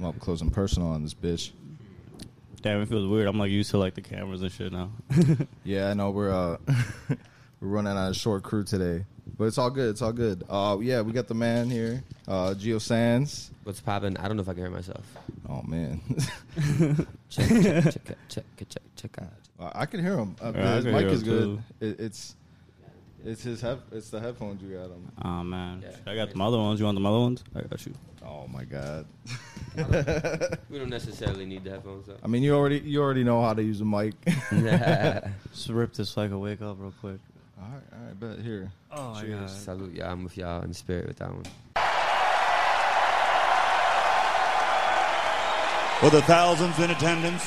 I'm up close and personal on this bitch. Damn, it feels weird. I'm like used to like the cameras and shit now. Yeah, I know we're uh we're running on a short crew today, but it's all good. It's all good. Uh, yeah, we got the man here, uh, Geo Sands. What's poppin'? I don't know if I can hear myself. Oh man, Check, check, check, check, check, check, check out. Uh, I can hear him. Uh, Yeah, I his mic is good. It, it's it's his head. It's the headphones you got him. oh man, Yeah. I got the other ones. You want the other ones? I got you. Oh my god. We don't necessarily need the headphones I mean, you already you already know how to use a mic. though. Just rip this so I can wake up real quick. all right, all right, bet here. Oh my Cheers. Salute y'all. I'm with y'all in spirit with that one. For the thousands in attendance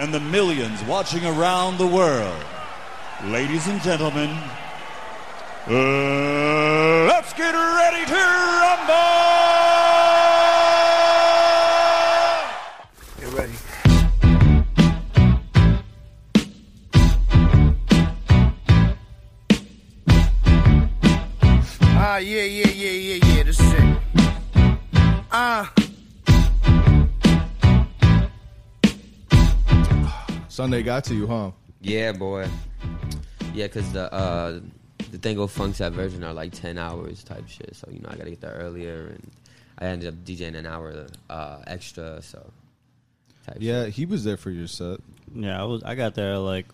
and the millions watching around the world, ladies and gentlemen, uh, let's get ready to rumble! Get ready. Ah, yeah, yeah, yeah, yeah, yeah, this is it. Ah, Sunday got to you, huh? Yeah, boy. Yeah, cause the uh, the Tango Funks at Virgin are like ten hours type shit. So you know I gotta get there earlier, and I ended up DJing an hour uh, extra. So type Yeah, he was there for your set. Yeah, I was. I got there like,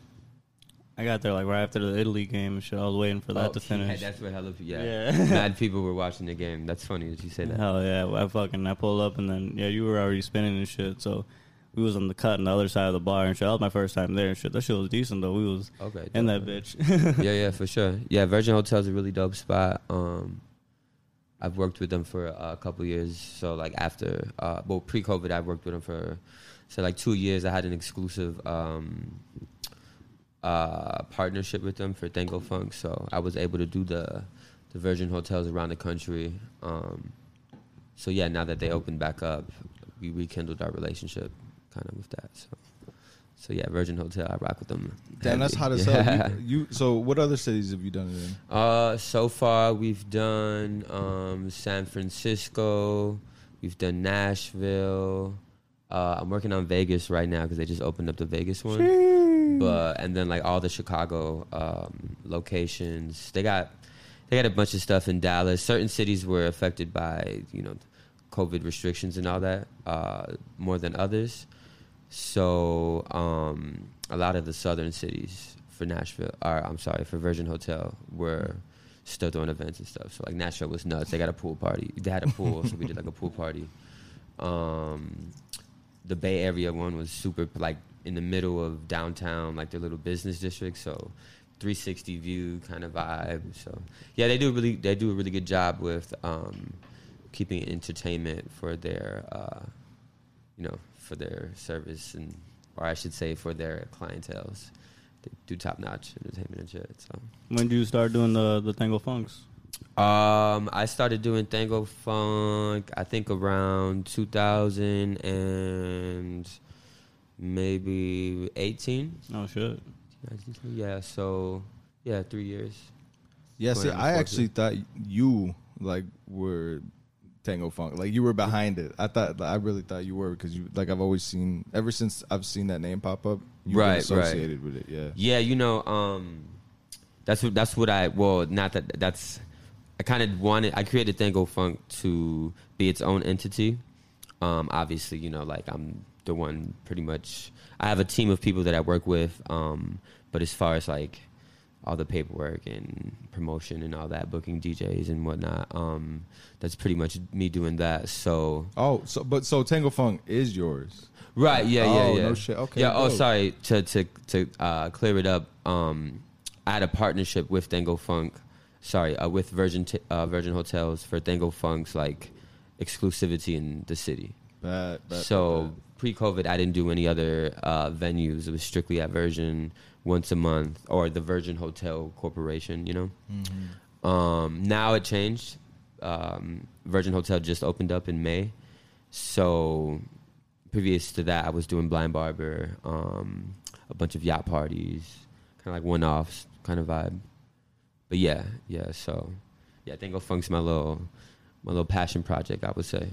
I got there like right after the Italy game and shit. I was waiting for that Oh, to yeah, finish. that's what hella yeah. Yeah. Mad people were watching the game. That's funny that you say that. Hell yeah! I fucking I pulled up and then yeah, you were already spinning and shit. So we was on the cut on the other side of the bar and shit. That was my first time there and shit. That shit was decent though. We was Okay. in that man. bitch. yeah, yeah, for sure. Yeah, Virgin Hotel's a really dope spot. Um, I've worked with them for a couple years. So like after, uh, well, pre-COVID, I've worked with them for so like two years. I had an exclusive um, uh, partnership with them for Tango Funk. So I was able to do the the Virgin hotels around the country. Um, so yeah, now that they opened back up, we rekindled our relationship kind of with that. So. So yeah, Virgin Hotel, I rock with them. Damn, that's heavy. hot as Yeah. hell. You, you so what other cities have you done it in? Uh, so far we've done um, San Francisco, we've done Nashville. Uh, I'm working on Vegas right now because they just opened up the Vegas one. But and then like all the Chicago um, locations, they got they got a bunch of stuff in Dallas. Certain cities were affected by you know COVID restrictions and all that uh, more than others. So um, a lot of the southern cities for Nashville, or I'm sorry, for Virgin Hotel were still doing events and stuff. So like Nashville was nuts. They got a pool party. They had a pool, so we did like a pool party. Um, the Bay Area one was super like in the middle of downtown, like their little business district. So 360 view kind of vibe. So yeah, they do really they do a really good job with um, keeping entertainment for their uh, you know for their service and or I should say for their clientels. They do top notch entertainment and shit. So. when did you start doing the the Tango Funks? Um, I started doing Tango Funk. I think around 2000 and maybe 18. Oh shit! Yeah, so yeah, three years. Yeah, see, I actually thought you like were Tango Funk, like you were behind it. I thought, I really thought you were because you, like, I've always seen ever since I've seen that name pop up, you've Right, right. associated with it. Yeah, Yeah, you know, um, that's what that's what I well, not that that's I kind of wanted. I created Tango Funk to be its own entity. Um, obviously, you know, like I'm the one pretty much. I have a team of people that I work with, um, but as far as like all the paperwork and promotion and all that, booking DJs and whatnot, um, that's pretty much me doing that. So Oh, so but so Tango Funk is yours. Right. Yeah. Yeah. Oh, yeah. no shit. Okay, Yeah. Oh, sorry. To to to uh, clear it up. Um, I had a partnership with Tango Funk. Sorry, uh, with Virgin t- uh, Virgin Hotels for Tango Funk's like exclusivity in the city. Bad, bad, so bad. pre-COVID, I didn't do any other uh, venues. It was strictly at Virgin once a month or the Virgin Hotel Corporation. You know. Mm-hmm. Um, now it changed. Um, Virgin Hotel just opened up in May, so previous to that, I was doing Blind Barber, um, a bunch of yacht parties, kind of like one-offs kind of vibe. But yeah, yeah. So yeah, Tango Funk's my little my little passion project. I would say.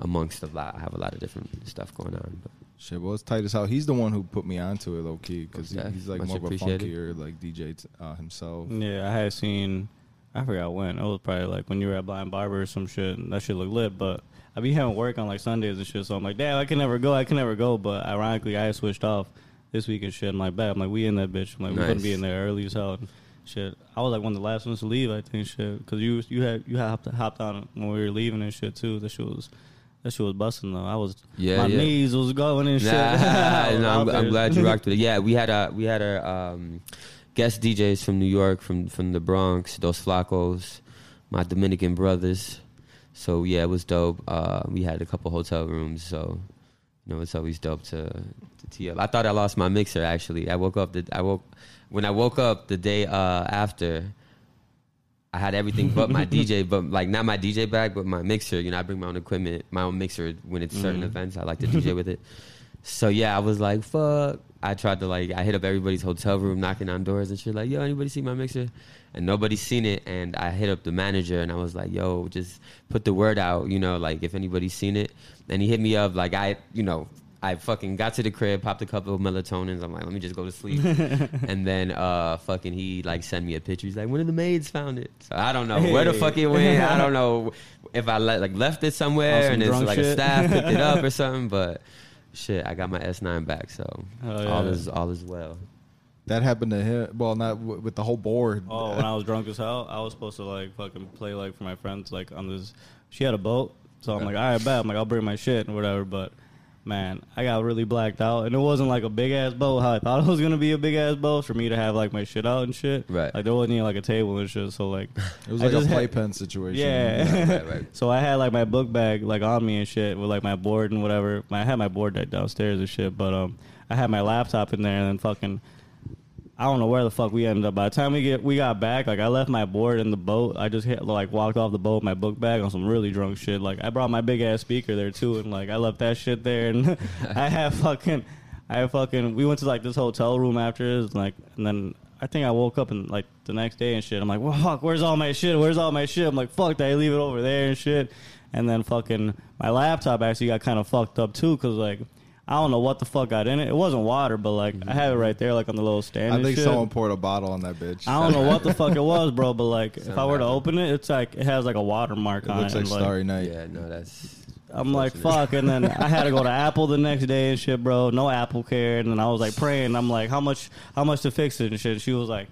amongst a lot. I have a lot of different stuff going on. But Shit, well, it's tight as hell. He's the one who put me onto it, low key, because Okay. he's like Much more of a appreciated. funkier like DJ t- uh, himself. Yeah, I had seen. I forgot when. It was probably like when you were at Blind Barber or some shit. And that shit looked lit. But I be having work on like Sundays and shit. So I'm like, damn, I can never go. I can never go. But ironically, I switched off this week and shit. I'm like, bad. I'm like, we in that bitch. I'm like, we're gonna Nice. be in there early as hell. And shit. I was like one of the last ones to leave. I think shit because you you had you had hopped, hopped on when we were leaving and shit too. That shit was. That shit was busting though. I was, Yeah, my yeah. knees was going and shit. Nah, no, I'm, I'm glad you rocked with it. Yeah, we had a we had our um, guest DJs from New York, from from the Bronx, Dos Flacos, my Dominican brothers. So yeah, it was dope. Uh, we had a couple hotel rooms, so you know it's always dope to to tee up. I thought I lost my mixer actually. I woke up the I woke when I woke up the day uh, after. I had everything but my DJ, but like not my DJ bag, but my mixer. You know, I bring my own equipment, my own mixer when it's certain Mhm. events. I like to DJ with it. So yeah, I was like, fuck. I tried to like, I hit up everybody's hotel room, knocking on doors and shit. Like, yo, anybody see my mixer? And nobody's seen it. And I hit up the manager and I was like, yo, just put the word out. You know, like if anybody's seen it. And he hit me up. Like I, you know, I fucking got to the crib, popped a couple of melatonins. I'm like, let me just go to sleep. and then uh fucking he like sent me a picture. He's like, one of the maids found it. So I don't know where the fuck it went. I don't know if I le- like left it somewhere some and it's drunk like a staff picked it up or something. But shit, I got my S9 back, so Hell all is all is well. That happened to him. Well, not w- with the whole board. Oh, when I was drunk as hell, I was supposed to like fucking play like for my friends like on this. She had a boat, so I'm like, all right, bet. I'm like, I'll bring my shit and whatever. But man, I got really blacked out, and it wasn't like a big ass boat how I thought it was gonna be a big ass boat for me to have like my shit out and shit. Right. Like there wasn't even like a table and shit. So like, it was I like a just had- playpen situation. Yeah. right, right. So I had like my book bag like on me and shit with like my board and whatever. I had my board like downstairs and shit, but um, I had my laptop in there and then fucking. I don't know where the fuck we ended up. By the time we get we got back, like I left my board in the boat. I just hit like walked off the boat with my book bag on some really drunk shit. Like I brought my big ass speaker there too, and like I left that shit there. And I have fucking, I fucking. We went to like this hotel room after this, like, and then I think I woke up and like the next day and shit. I'm like, well, fuck, where's all my shit? Where's all my shit? I'm like, fuck, did I leave it over there and shit? And then fucking my laptop actually got kind of fucked up too, cause like. I don't know what the fuck got in it. It wasn't water, but like I have it right there, like on the little stand. I and think shit. someone poured a bottle on that bitch. I don't know what the fuck it was, bro, but like if I were to open it, it's like it has like a watermark It on looks it. like and, Starry Night. Yeah, no, that's. I'm like fuck, and then I had to go to Apple the next day and shit, bro. No Apple Care, and then I was like praying. I'm like, how much, how much to fix it and shit. She was like,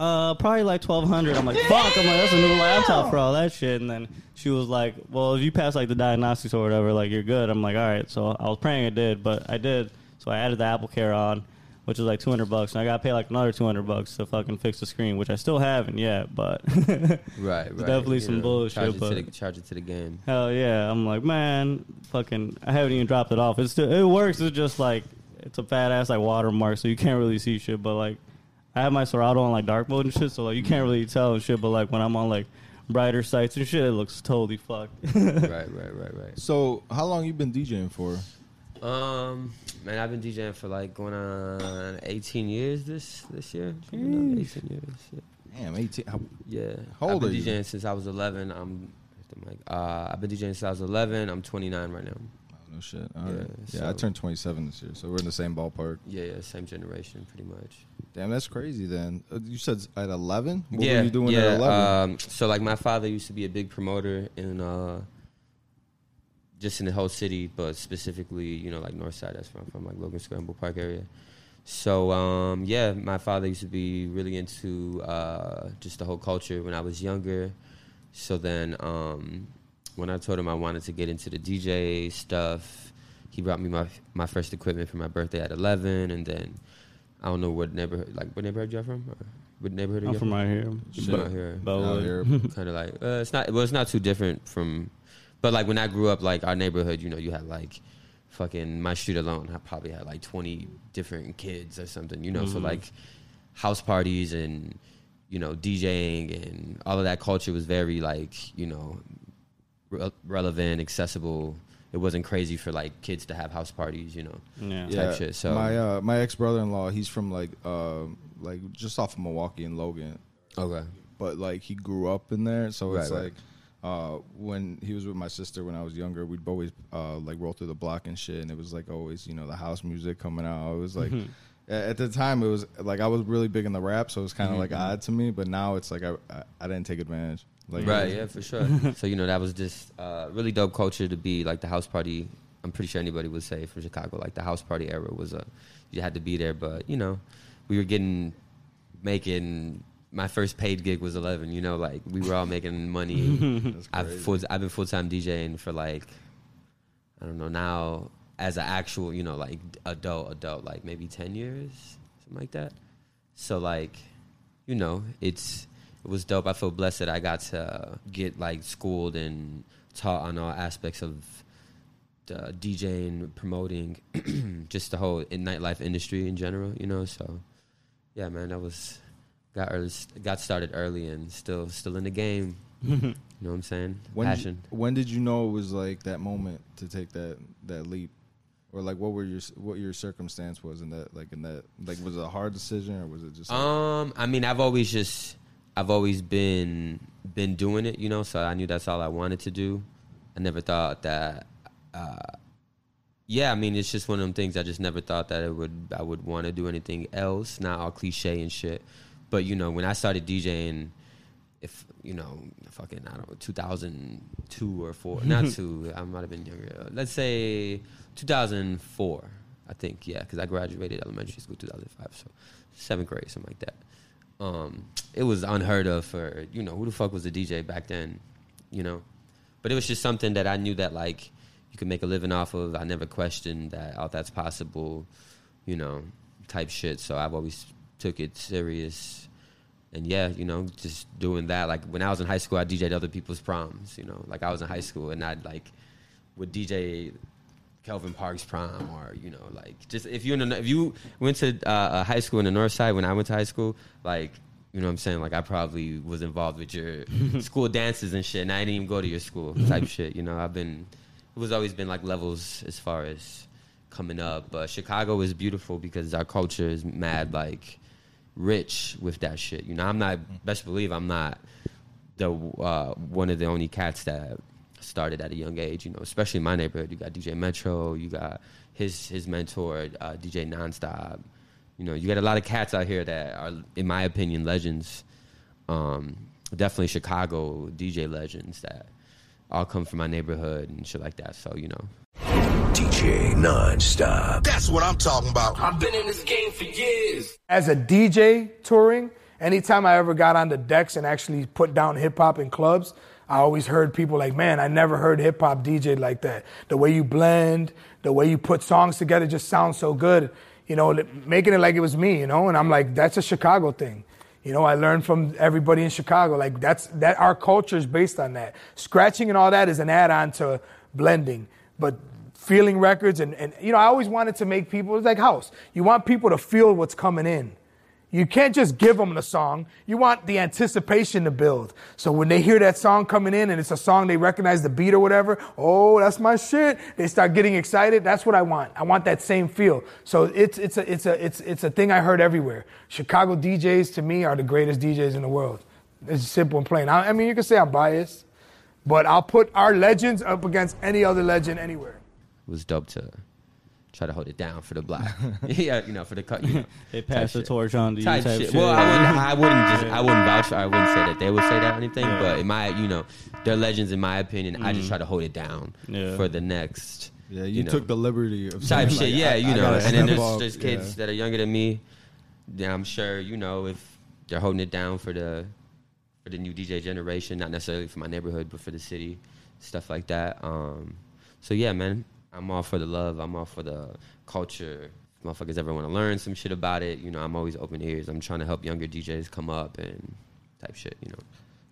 uh, probably like twelve hundred. I'm like, fuck. I'm like, that's a new laptop for all that shit. And then she was like, well, if you pass like the diagnostics or whatever, like you're good. I'm like, all right. So I was praying it did, but I did. So I added the Apple Care on, which is like two hundred bucks, and I got to pay like another two hundred bucks to fucking fix the screen, which I still haven't yet, but. Right, right. definitely you some bullshit, Charge it, but- to the, charge it to the game. Hell yeah! I'm like, man, fucking, I haven't even dropped it off. It's still, it works. It's just like it's a fat ass like watermark, so you can't really see shit. But like, I have my Serato on like dark mode and shit, so like you can't really tell and shit. But like when I'm on like brighter sites and shit, it looks totally fucked. right, right, right, right. So, how long you been DJing for? Um, man, I've been DJing for like going on 18 years this this year. Coming up, 18 years. Yeah. Damn, 18. How, yeah. How old I've are been you? DJing since I was 11. I'm, I'm like, uh, I've been DJing since I was 11. I'm 29 right now. No shit. All Yeah, right. Yeah, I turned 27 this year, so we're in the same ballpark. Yeah, yeah, same generation, pretty much. Damn, that's crazy. Then uh, you said at 11. What yeah, were you doing yeah. at 11? Um, so like my father used to be a big promoter in uh, just in the whole city, but specifically, you know, like North Side. That's where I'm from, like Logan Scramble Park area. So um, yeah, my father used to be really into uh, just the whole culture when I was younger. So then, um, when I told him I wanted to get into the DJ stuff, he brought me my my first equipment for my birthday at 11, and then I don't know what neighborhood, like what neighborhood you're from, or what neighborhood are I'm you from right here, From out here. Out Bellwood. here. kind of like uh, it's not well it's not too different from but like when i grew up like our neighborhood you know you had like fucking my street alone i probably had like 20 different kids or something you know so Mhm. like house parties and you know djing and all of that culture was very like you know re- relevant accessible it wasn't crazy for like kids to have house parties you know Yeah. type shit, so- my uh, my ex brother in law, he's from like uh, like just off of Milwaukee and Logan, okay but like he grew up in there, so it's Right, right. like uh, when he was with my sister when I was younger, we'd always uh, like roll through the block and shit, and it was like always you know the house music coming out. It was like a- at the time it was like I was really big in the rap, so it was kind of like odd to me. But now it's like I I, I didn't take advantage. Like Right, yeah, for sure. so you know that was just uh, really dope culture to be like the house party. I'm pretty sure anybody would say from Chicago, like the house party era was a you had to be there. But you know, we were getting making my first paid gig was 11. You know, like we were all making money. I've full, I've been full time DJing for like I don't know now as an actual you know like adult adult like maybe 10 years something like that. So like you know it's it was dope. I feel blessed that I got to get like schooled and taught on all aspects of the DJing, promoting, just the whole in nightlife industry in general. You know, so yeah, man, that was got early, got started early and still still in the game. you know what I'm saying? When did, Passion. when did you know it was like that moment to take that that leap, or like what were your what your circumstance was in that like in that like was it a hard decision or was it just like, Um, I mean, I've always just, I've always been been doing it, you know. So I knew that's all I wanted to do. I never thought that. Uh, yeah, I mean, it's just one of them things. I just never thought that it would, I would want to do anything else. Not all cliche and shit, but you know, when I started DJing, if you know, fucking, I don't know, 2002 or four, not two. I might have been younger. Let's say 2004. I think, yeah, because I graduated elementary school 2005, so seventh grade, something like that. Um, it was unheard of for you know who the fuck was a DJ back then, you know. But it was just something that I knew that like you could make a living off of. I never questioned that oh that's possible, you know, type shit. So I've always took it serious. And yeah, you know, just doing that. Like when I was in high school, I DJ'd other people's proms. You know, like I was in high school and I'd like would DJ Kelvyn Park's prom, or you know, like just if you in if you went to uh, a high school in the North Side when I went to high school, like you know what I'm saying, like I probably was involved with your school dances and shit, and I didn't even go to your school type shit. You know, I've been it was always been like levels as far as coming up, but Chicago is beautiful because our culture is mad like rich with that shit. You know, I'm not best believe I'm not the uh, one of the only cats that started at a young age. You know, especially in my neighborhood, you got DJ Metro, you got his his mentor uh, DJ Nonstop. You know, you got a lot of cats out here that are, in my opinion, legends. Um, definitely Chicago DJ legends that all come from my neighborhood and shit like that. So you know, DJ nonstop. That's what I'm talking about. I've been in this game for years. As a DJ touring, anytime I ever got on the decks and actually put down hip hop in clubs, I always heard people like, man, I never heard hip hop DJ like that. The way you blend, the way you put songs together just sounds so good. You know, making it like it was me, you know? And I'm like, that's a Chicago thing. You know, I learned from everybody in Chicago. Like that's that our culture is based on that. Scratching and all that is an add-on to blending. But feeling records and, and you know, I always wanted to make people it's like house. You want people to feel what's coming in. You can't just give them the song. You want the anticipation to build. So when they hear that song coming in and it's a song they recognize the beat or whatever, oh, that's my shit. They start getting excited. That's what I want. I want that same feel. So it's it's a it's a it's it's a thing I heard everywhere. Chicago DJs to me are the greatest DJs in the world. It's simple and plain. I, I mean, you can say I'm biased, but I'll put our legends up against any other legend anywhere. it was dubbed to try to hold it down for the black. yeah, you know, for the cut. You know, They type pass the shit. torch on to you type, type shit. shit. Well, I wouldn't, I wouldn't just, I wouldn't vouch for, I wouldn't say that they would say that or anything, Yeah. but in my, you know, they're legends in my opinion. I just try to hold it down Yeah. for the next. yeah you, know, took the liberty of type saying, shit. like, yeah, I- you I know, and then there's, there's kids yeah. that are younger than me. Then I'm sure you know if they're holding it down for the for the new DJ generation, not necessarily for my neighborhood, but for the city, stuff like that. Um, so yeah, man, I'm all for the love. I'm all for the culture. If motherfuckers ever want to learn some shit about it, you know, I'm always open ears. I'm trying to help younger DJs come up and type shit, you know.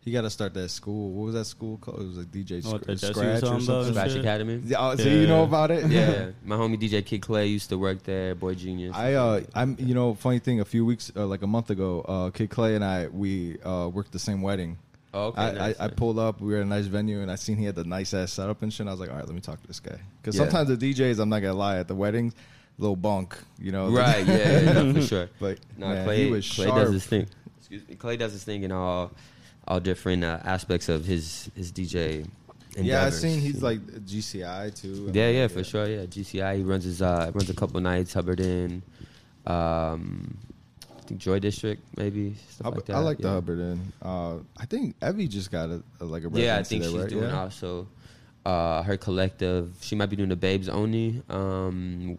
You got to start that school. What was that school called? It was like DJ What, Scr- Scratch or something. Scratch shit? Academy. Yeah, oh, so Yeah. you know about it? Yeah, my homie DJ Kid Clay used to work there. Boy Genius. I uh I'm you know funny thing a few weeks uh, like a month ago uh Kid Clay and I we uh worked the same wedding. Oh, okay, I, nice, I, I pulled up. We were at a nice venue, and I seen he had the nice ass setup and shit. And I was like, all right, let me talk to this guy. Because Yeah. sometimes the DJs, I'm not gonna lie, at the weddings, a little bunk, you know. Right, yeah, yeah, no, for sure. But No, man, Clay, he was Clay sharp. does his thing. Excuse me. Clay does his thing in all all different uh, aspects of his his DJ. Yeah, I've seen he's like GCI too. Yeah, yeah, for sure. Yeah, GCI. He runs his uh runs a couple nights. Hubbard Inn, um, I think Joy District maybe stuff I, like that. I like the. Hubbard Inn. Uh, I think Evie just got a, a like a Yeah, I think she's right? doing yeah. also uh, her collective. She might be doing the Babes Only um,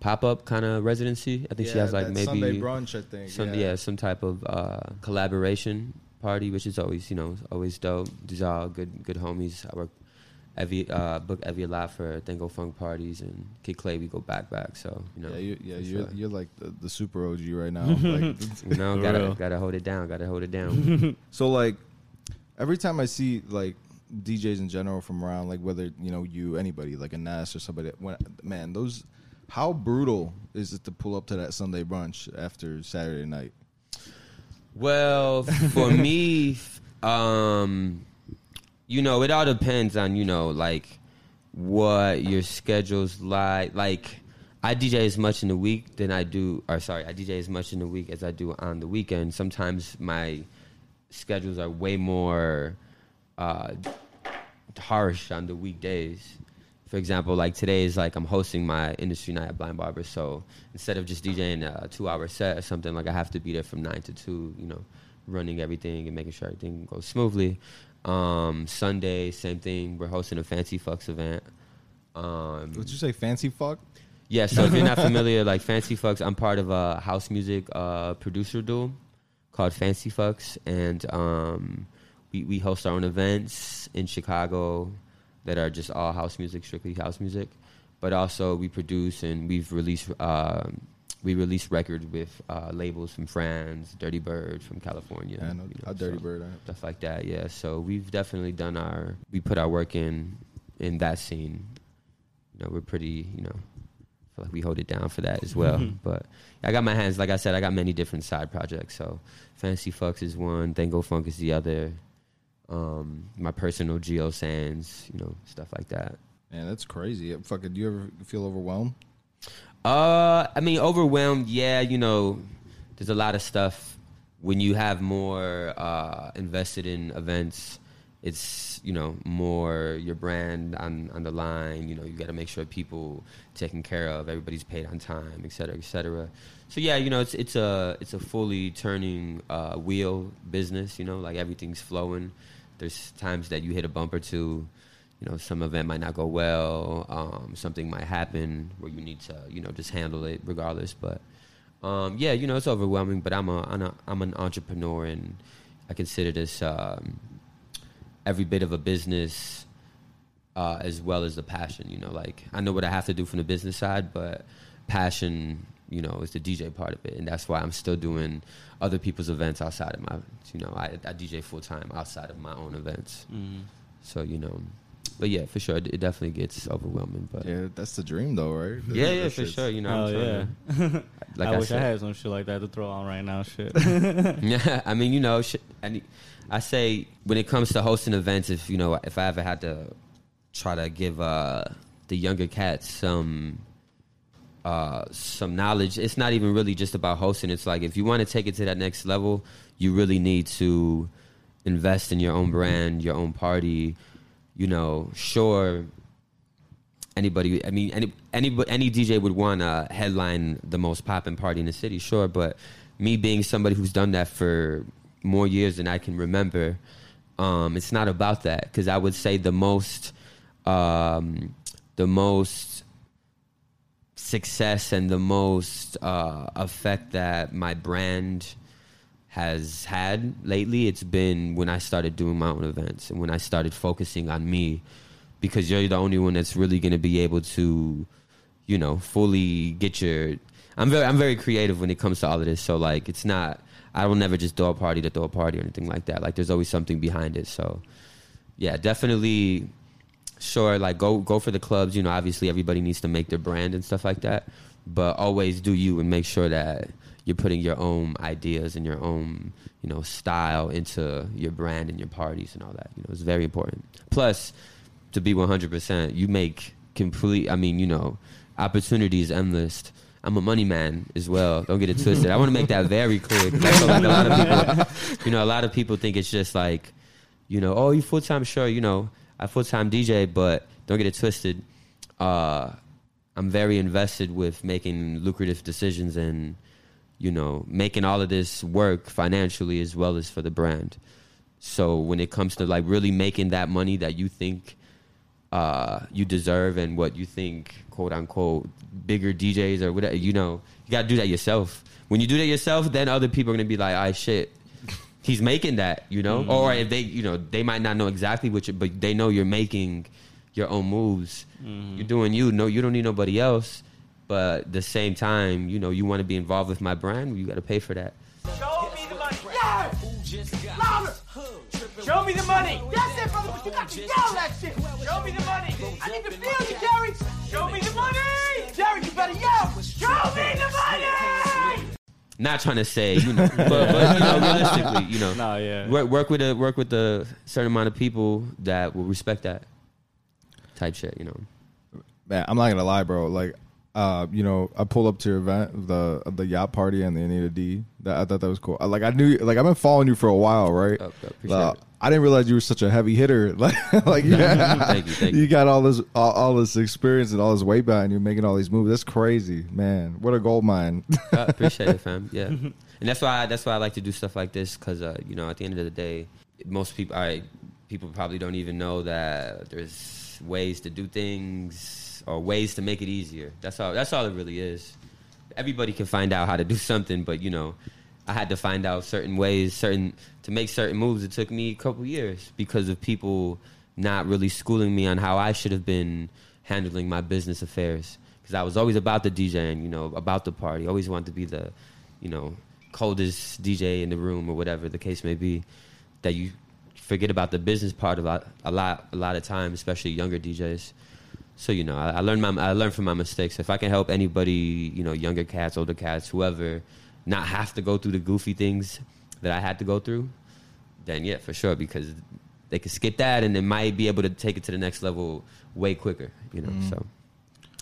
pop up kind of residency. I think she has like maybe Sunday brunch. I think. some yeah. yeah. some type of uh, collaboration party, which is always you know always dope. These are good good homies. I work Evie uh, book Evie a lot for Tango Funk parties and Kid Clay. We go back back, so you know Yeah, you, yeah, for you're sure. you're like the, the super OG right now. like, you know gotta real. gotta hold it down. Gotta hold it down. so like every time I see like DJs in general from around, like whether you know you anybody like a Nas or somebody, when, man, those how brutal is it to pull up to that Sunday brunch after Saturday night? Well, for me, um, you know, it all depends on you know like what your schedule's like. Like, I DJ as much in the week than I do, or sorry, I DJ as much in the week as I do on the weekend. Sometimes my schedules are way more uh, harsh on the weekdays. For example, like today is like I'm hosting my industry night at Blind Barber, so instead of just DJing a two-hour set or something, like I have to be there from nine to two, you know, running everything and making sure everything goes smoothly. Um, Sunday, same thing. We're hosting a Fancy Fucks event. Um, Would you say fancy fuck? yeah, so if you're not familiar, like Fancy Fucks, I'm part of a house music uh, producer duo called Fancy Fucks, and um, we we host our own events in Chicago that are just all house music, strictly house music. But also we produce and we've released um we release records with uh, labels from France, Dirty Bird from California, Yeah, I know, you a dirty so bird. I- stuff like that. Yeah, so we've definitely done our we put our work in in that scene. You know, we're pretty. You know, feel like we hold it down for that as well. but I got my hands, like I said, I got many different side projects. So Fancy Fucks is one, Tango Funk is the other. Um, my personal Geo Sands, you know, stuff like that. Man, that's crazy. Fucking, do you ever feel overwhelmed? Uh, I mean, overwhelmed. Yeah, you know, there's a lot of stuff when you have more uh, invested in events. It's you know more your brand on on the line. You know, you got to make sure people taken care of. Everybody's paid on time, et cetera, et cetera. So yeah, you know, it's it's a it's a fully turning uh, wheel business. You know, like everything's flowing. There's times that you hit a bump or two you know, some event might not go well. Um, something might happen where you need to, you know, just handle it regardless. But um, yeah, you know, it's overwhelming. But I'm a, I'm a I'm an entrepreneur, and I consider this um, every bit of a business uh, as well as the passion. You know, like I know what I have to do from the business side, but passion, you know, is the DJ part of it, and that's why I'm still doing other people's events outside of my, you know, I, I DJ full time outside of my own events. So you know, but yeah, for sure, it, it definitely gets overwhelming. But yeah, Yeah, that's the dream, though, right? yeah, That for shit's- sure. You know, Oh I'm yeah. to- like I, I, wish said, I had some shit like that to throw on right now. Shit. Yeah, I mean, you know, sh- and I say when it comes to hosting events, if you know, if I ever had to try to give uh, the younger cats some uh, some knowledge, it's not even really just about hosting. It's like if you want to take it to that next level, you really need to invest in your own brand, your own party. You know, sure. Anybody, I mean, any any any DJ would want to headline the most poppin' party in the city, sure. But me being somebody who's done that for more years than I can remember, um, it's not about that because I would say the most, um, the most success and the most uh, effect that my brand has had lately, it's been when I started doing my own events and when I started focusing on me, because you're the only one that's really going to be able to, you know, fully get your. I'm very I'm very creative when it comes to all of this. So like, it's not. I will never just throw a party to throw a party or anything like that. Like, there's always something behind it. So, yeah, definitely sure like go go for the clubs you know obviously everybody needs to make their brand and stuff like that but always do you and make sure that you're putting your own ideas and your own you know style into your brand and your parties and all that you know it's very important plus to be 100% you make complete i mean you know opportunities endless I'm a money man as well. Don't get it twisted. I want to make that very clear. Like a lot of people, you know, a lot of people think it's just like, you know, oh, you full time, sure, you know, I full time DJ, but don't get it twisted. Uh, I'm very invested with making lucrative decisions and, you know, making all of this work financially as well as for the brand. So when it comes to like really making that money that you think uh, you deserve and what you think, quote unquote, bigger DJs or whatever, you know, you got to do that yourself. When you do that yourself, then other people are gonna be like, "I shit, he's making that," you know. Or if they, you know, they might not know exactly what you, but they know you're making your own moves. You're doing you. No, you don't need nobody else. But at the same time, you know, you want to be involved with my brand. You got to pay for that. Show me the money. Yeah! Louder! Show me the money. That's it, brother, but you got to yell that shit. Show me the money. I need to feel you, Jerry. Show me the money. Jerry, you better yell. Show me the money. Not trying to say, you know, but, but you know, realistically, you know, Nah, yeah. work, work with a work with a certain amount of people that will respect that type shit. You know, Man, I'm not gonna lie, bro. Like, uh, you know, I pulled up to your event, the the yacht party and the Anita D. That I thought that was cool. I- Like, I knew, like, I've been following you for a while, right? Oh, Uh. I didn't realize you were such a heavy hitter. Like, like, yeah. Thank you, thank you. got all this, all, all this experience and all this weight behind you, making all these moves. That's crazy, man. What a gold mine. I appreciate it, fam. Yeah, and that's why that's why I like to do stuff like this because uh, you know, at the end of the day, most people, I people probably don't even know that there's ways to do things or ways to make it easier. That's all. That's all it really is. Everybody can find out how to do something, but you know, I had to find out certain ways, certain to make certain moves. It took me a couple years because of people not really schooling me on how I should have been handling my business affairs. Because I was always about the DJ and you know, about the party. Always wanted to be the, you know, coldest DJ in the room or whatever the case may be. That you forget about the business part a lot, a lot, a lot of times, especially younger DJs. So you know, I, I learned my I learned from my mistakes. If I can help anybody, you know, younger cats, older cats, whoever, not have to go through the goofy things that I had to go through, then yeah, for sure, because they could skip that and they might be able to take it to the next level way quicker. You know, so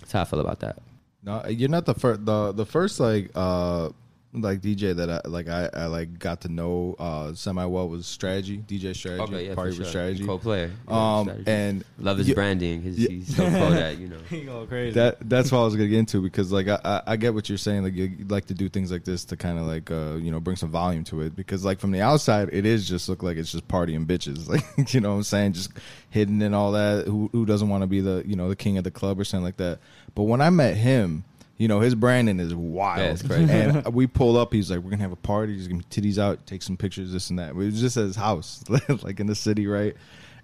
that's how I feel about that. No, you're not the first. The the first like uh like DJ that I like I, I like got to know uh semi well was Strategy DJ Strategy Okay, yeah, Party for sure. Strategy. Co player. Yeah, Um strategy. and love his you- branding. His, Yeah. He's so cool that you know. He go crazy. That that's what I was gonna get into because like I, I, I get what you're saying like you like to do things like this to kind of like uh you know bring some volume to it because like from the outside it is just look like it's just partying bitches like you know what I'm saying just hidden and all that who who doesn't want to be the you know the king of the club or something like that but when I met him you know his branding is wild Yeah, it's crazy. and we pull up he's like we're gonna have a party he's gonna be titties out take some pictures this and that it was just at his house like in the city right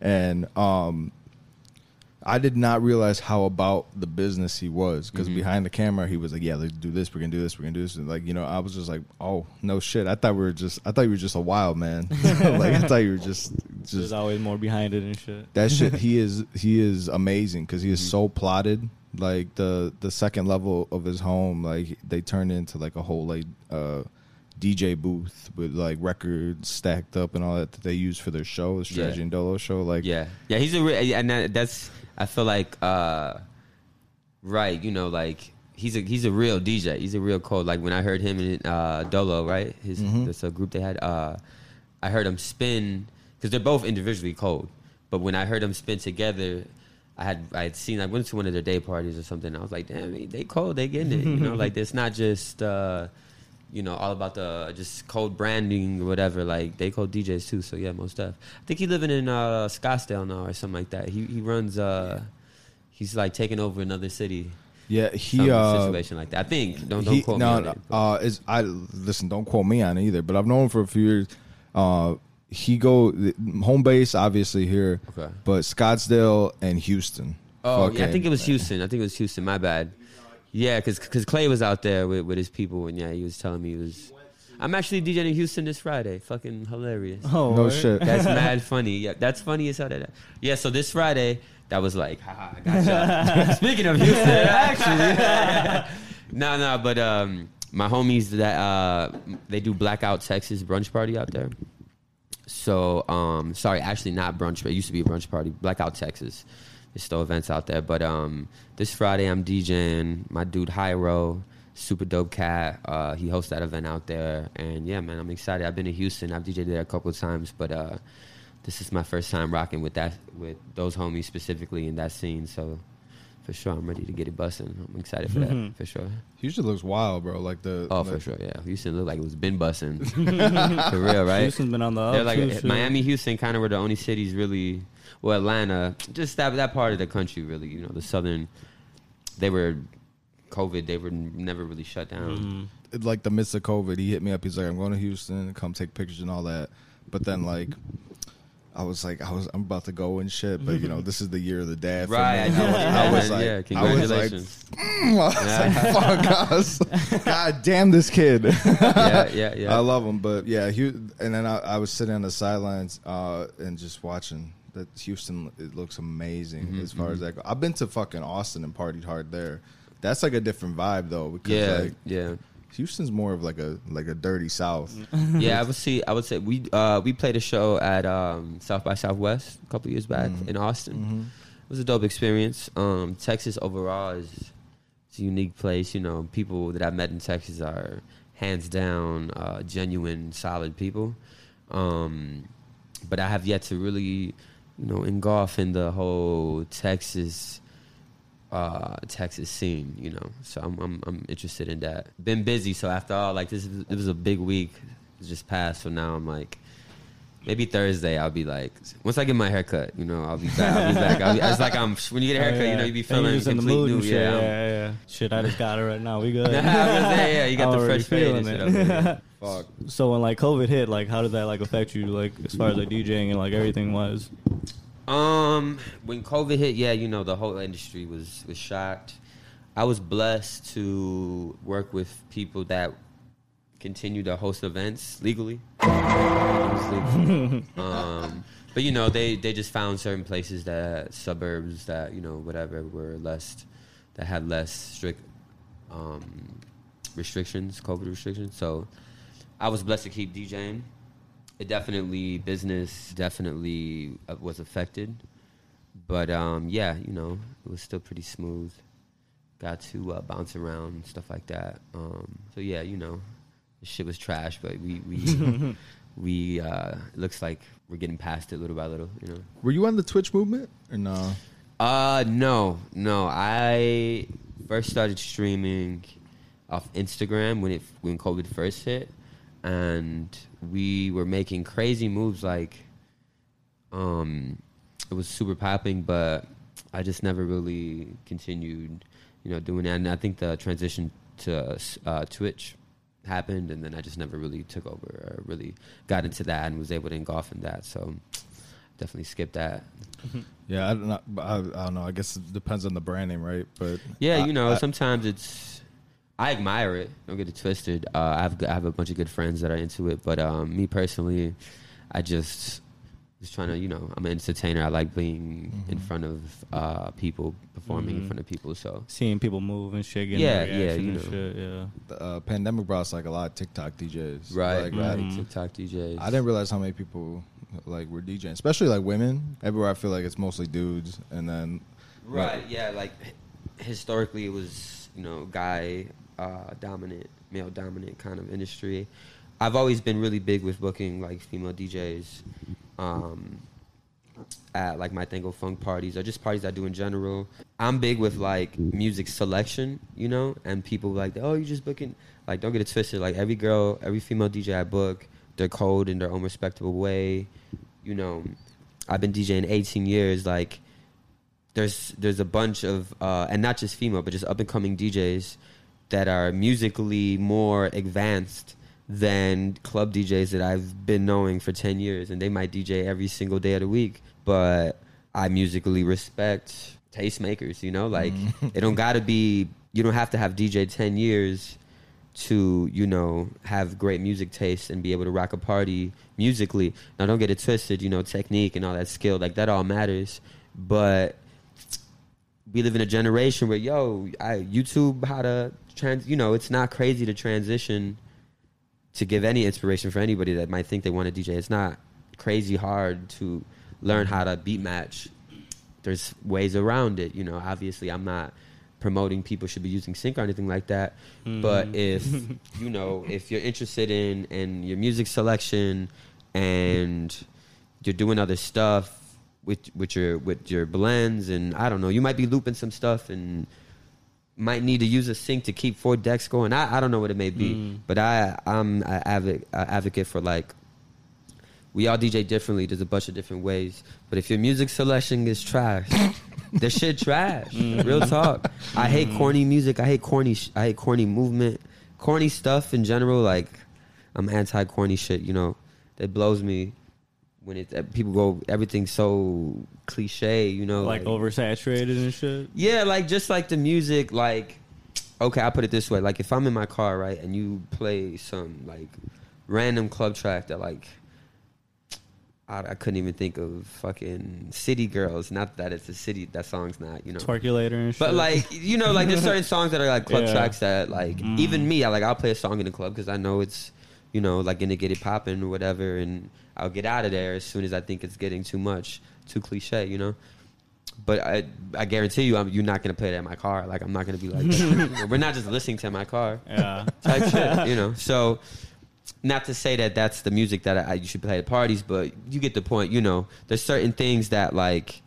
and um I did not realize how about the business he was because behind the camera he was like, "Yeah, let's do this. We're gonna do this. We're gonna do this." And like, you know, I was just like, "Oh no, shit!" I thought we were just, I thought you were just a wild man. like, I thought you were just, There's just always more behind it and shit. that shit. He is, he is amazing because he is so plotted. Like the the second level of his home, like they turned into like a whole like uh, DJ booth with like records stacked up and all that that they use for their show, the Strategy Yeah. and Dolo show. Like, Yeah, yeah, he's a re- and that, that's I feel like uh, right, you know, like he's a he's a real DJ. He's a real cold. Like when I heard him in uh, Dolo, right, his that's a group they had. Uh, I heard him spin because they're both individually cold, but when I heard them spin together. I had I had seen I went to one of their day parties or something. I was like, damn, they cold, they getting it. You know, like it's not just uh, you know all about the just cold branding or whatever. Like they cold DJs too. So yeah, most stuff. I think he's living in uh, Scottsdale now or something like that. He he runs. Uh, he's like taking over another city. yeah, he uh, situation like that. I think. Don't don't he, quote no, me on it. Uh, is I listen? Don't quote me on it either. But I've known him for a few years. Uh, he go home base obviously here, Okay. but Scottsdale and Houston. Oh, yeah, I think it was Houston. I think it was Houston. My bad. Yeah, because Clay was out there with, with his people, and yeah, he was telling me he was. I'm actually DJing in Houston this Friday. Fucking hilarious. Oh, no word? shit. That's mad funny. Yeah, that's funny as how that. Yeah, so this Friday, that was like, haha, I gotcha. Speaking of Houston, actually, no, no, but um, my homies that uh, they do Blackout Texas brunch party out there. So, um, sorry, actually not brunch. But it used to be a brunch party. Blackout Texas. There's still events out there, but um, this Friday I'm DJing. My dude Hyro, super dope cat. Uh, he hosts that event out there, and yeah, man, I'm excited. I've been to Houston. I've DJed there a couple of times, but uh, this is my first time rocking with that with those homies specifically in that scene. So for sure, I'm ready to get it busting. I'm excited for that mm-hmm. for sure. Houston looks wild, bro. Like the Oh, like, for sure, yeah. Houston looked like it was been busting for real, right? Houston's been on the They're up like too, eh, shit. Miami, Houston, kind of were the only cities really. Well, Atlanta, just that that part of the country, really. You know, the southern. They were, COVID. They were never really shut down. Mm-hmm. it- like the midst of COVID, he hit me up. He's like, "I'm going to Houston, come take pictures and all that." But then like, I was like, I was I'm about to go and shit, but you know, this is the year of the dad. for Right, I me. know. I was like, yeah, I was like, congratulations. I was like, fuck us. God damn this kid. yeah, yeah, yeah. I love him, but yeah, Hu- and then I, I was sitting on the sidelines uh, and just watching. That Houston, it looks amazing Mm-hmm, as far as that. Go. I've been to fucking Austin and partied hard there. That's like a different vibe though, because yeah, like yeah. Houston's more of like a like a dirty South. yeah, I would see. I would say we uh, we played a show at um, South by Southwest a couple years back Mm-hmm. in Austin. It was a dope experience. Um, Texas overall is it's a unique place. You know, people that I've met in Texas are hands down uh, genuine, solid people. Um, but I have yet to really, you know, engulf in the whole Texas uh, Texas scene, you know. So I'm, I'm I'm interested in that. Been busy, so after all, like this, is, it was a big week. It just passed, so now I'm like, maybe Thursday I'll be like, once I get my haircut, you know, I'll be back. I'll be back. I'll be, it's like I'm when you get a haircut, you know, you be feeling you're just in the complete new. shit. Yeah, Yeah, yeah, yeah. Shit, I just got it right now. We good. Was gonna yeah, you got I'm the fresh fade it. Fuck. So when like COVID hit, like how did that like affect you, like as far as like DJing and like everything was? Um, when COVID hit, yeah, you know, the whole industry was was shocked. I was blessed to work with people that continue to host events legally. It was legal. um, but you know, they they just found certain places that suburbs that you know whatever were less that had less strict um, restrictions, COVID restrictions. So I was blessed to keep DJing it definitely business definitely uh, was affected. But um yeah you know it was still pretty smooth. Got to uh, bounce around and stuff like that. Um so yeah you know the shit was trash but we we we uh it looks like we're getting past it little by little you know. Were you on the Twitch movement or no? uh no, no. I first started streaming off Instagram when it when COVID first hit, and we were making crazy moves like um it was super popping, but I just never really continued, you know, doing that. And I think the transition to uh, Twitch happened, and then I just never really took over or really got into that and was able to engulf in that. So definitely skipped that. Yeah, I don't know. I, I don't know. I guess it depends on the brand name, right? But Yeah, I- you know, I- sometimes it's. I admire it. Don't get it twisted. Uh, I have I have a bunch of good friends that are into it, but um, me personally, I just was trying to. You know, I'm an entertainer. I like being in Mm-hmm. front of uh, people, performing in front of people. So Seeing people move and shit, Yeah, the yeah, reaction you and know. shit, yeah. the uh, pandemic brought us like a lot of TikTok DJs. right, Like, right. Mhm. TikTok DJs. I didn't realize how many people like were DJing, especially like women. Everywhere I feel like it's mostly dudes, and then Right. Yeah. Like historically, it was you know guy uh, dominant, male dominant kind of industry. I've always been really big with booking like female DJs. Um, at like my Tango Funk parties or just parties I do in general. I'm big with like music selection, you know, and people like, oh, you're just booking. Like, don't get it twisted. Like every girl, every female DJ I book, they're cold in their own respectable way. You know, I've been DJing 18 years. Like, there's there's a bunch of uh, and not just female, but just up and coming DJs that are musically more advanced than club DJs that I've been knowing for 10 years, and they might DJ every single day of the week. But I musically respect tastemakers. You know, like mm. it don't gotta be. You don't have to have DJ 10 years to you know have great music taste and be able to rock a party musically. Now, don't get it twisted. You know, technique and all that skill, like that all matters. But we live in a generation where yo, I YouTube how to trans. You know, it's not crazy to transition to give any inspiration for anybody that might think they want to DJ. It's not crazy hard to learn how to beat match. There's ways around it. You know, obviously, I'm not promoting people should be using sync or anything like that. But Mm. if you know, if you're interested in in your music selection and you're doing other stuff with with your with your blends and I don't know, you might be looping some stuff and might need to use a sync to keep four decks going. I, I don't know what it may be, Mm. but I I'm an advocate, advocate for like we all DJ differently. There's a bunch of different ways, but if your music selection is trash, the shit trash. Real talk. I hate corny music. I hate corny. Sh- I hate corny movement. Corny stuff in general. Like I'm anti corny shit. You know, that blows me when it uh, people go everything's so cliche. You know, like oversaturated and shit. yeah, like just like the music, like okay, I put it this way: like if I'm in my car, right, and you play some like random club track that like I, I couldn't even think of fucking City Girls. Not that it's a city. That song's not, you know. Twerculator and shit. But like you know, like there's certain songs that are like club Yeah. tracks that like even me, I like I'll play a song in the club because I know it's you know like gonna get it popping or whatever, and I'll get out of there as soon as I think it's getting too much, too cliche, you know. But I I guarantee you, I'm, you're not gonna play that in my car. Like I'm not gonna be like, we're not just listening to my car yeah. type shit, you know. So, not to say that that's the music that I, you should play at parties, but you get the point. You know, there's certain things that like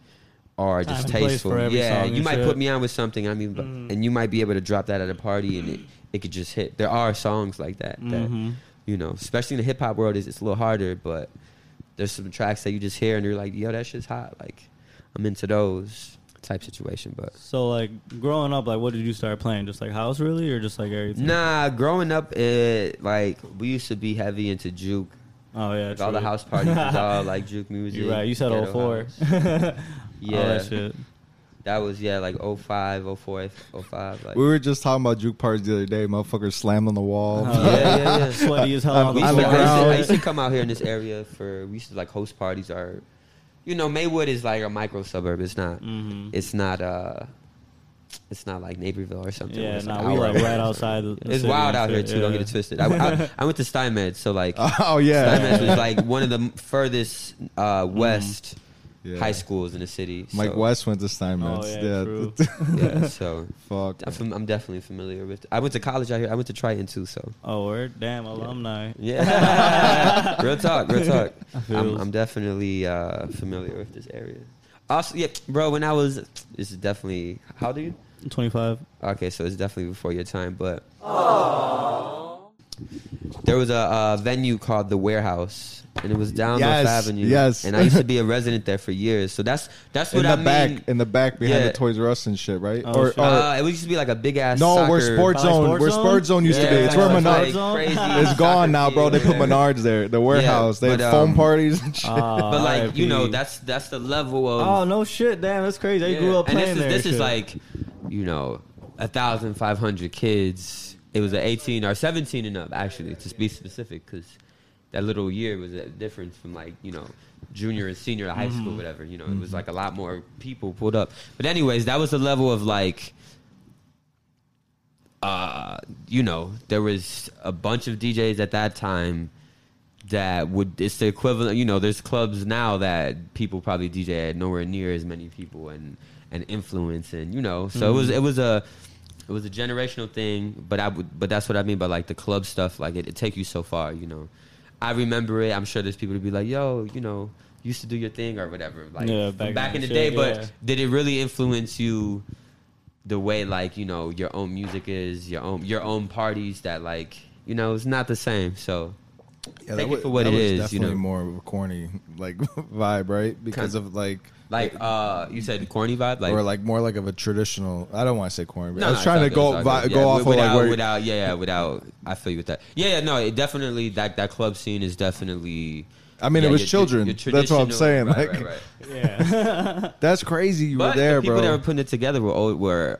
are Time and place for every Yeah, song you and might shit. put me on with something. I mean, but- and you might be able to drop that at a party, and it, it could just hit. There are songs like that that Mhm. You know, especially in the hip hop world, is it's a little harder, but there's some tracks that you just hear and you're like, yo, that shit's hot. Like, I'm into those type situation, but. So like growing up, like what did you start playing? Just like house really, or just like everything? Nah, growing up, it like we used to be heavy into juke. Oh yeah, Like, all the house parties was all like juke music. You're right. You said ghetto 04. yeah, Yeah, that shit. That was yeah, like 05, 04, 05. Like, We were just talking about juke parties the other day. Motherfuckers slammed on the wall. Oh, yeah, yeah, yeah. Sweaty as hell on On the We used to- I, used to, I used to come out here in this area for we used to like host parties or you know Maywood is like a micro suburb it's not Mhm. it's not uh it's not like Naperville or something Yeah, it's nah, like we like right outside. The, the it's wild out here shit, too don't get it twisted I, I, I went to Steinmetz so like oh yeah. Steinmetz was like one of the furthest uh, west Yeah. high schools in the city Mike so, West went to Steinmetz. Oh, yeah, true. yeah so Fuck. I'm, fam- I'm definitely familiar with I went to college out here I went to Triton too so Oh, word, damn alumni. Yeah. real talk, real talk. I'm. I'm definitely uh, familiar with this area. Also, yeah, bro, when I was, this is definitely, how old are you? Twenty five. Okay, so it's definitely before your time, but there was a, uh venue called The Warehouse, and it was down Yes, North Avenue. yes. And I used to be a resident there for years. So that's that's what in I the back, mean. in the back behind Yeah. the Toys R Us and shit, right? Oh, or, shit. or- uh, it used to be like a big ass. no, soccer, where Sports By Zone, Sports where Zone? Sports Zone used to be. It's where it's Menards. like crazy It's gone now, bro. They put soccer field. Menards there. The warehouse. they but, had foam um, parties and shit. But like you know, that's that's the level of Oh no shit, damn, that's crazy. I Yeah. grew up and playing this is, there. This is shit. like, you know, a thousand five hundred kids. It was an eighteen or seventeen and up, actually, to be specific, because that little year was a difference from like you know junior and senior high Mm-hmm. school, whatever. You know, it was like a lot more people pulled up. But anyways, that was the level of like. Uh, you know, there was a bunch of DJs at that time that would it's the equivalent you know there's clubs now that people probably DJ at nowhere near as many people and and influence and you know so it was Mm-hmm. it was a it was a generational thing but I would but that's what I mean by like the club stuff like it, it take you so far you know I remember it I'm sure there's people to be like yo you know used to do your thing or whatever like Yeah, from back back, in in the the day shit, but yeah. did it really influence you the way like you know your own music is your own your own parties that like you know it's not the same so Yeah, take wa- it for what that it was is, you Definitely know. more of a corny like vibe, right? Because Kind- of like, Like uh, you said, corny vibe. Like or like more like of a traditional. I don't want to say corny, but No, I was no, trying to it's go all good, it's all vi- good. go Yeah, off of without, like where. without yeah yeah without I feel you with that yeah yeah no it definitely that that club scene is definitely I mean, yeah, it was your- children. your That's what I'm saying. right, like, right, right. yeah. that's crazy. You but were there, the people bro. that were putting it together were old, were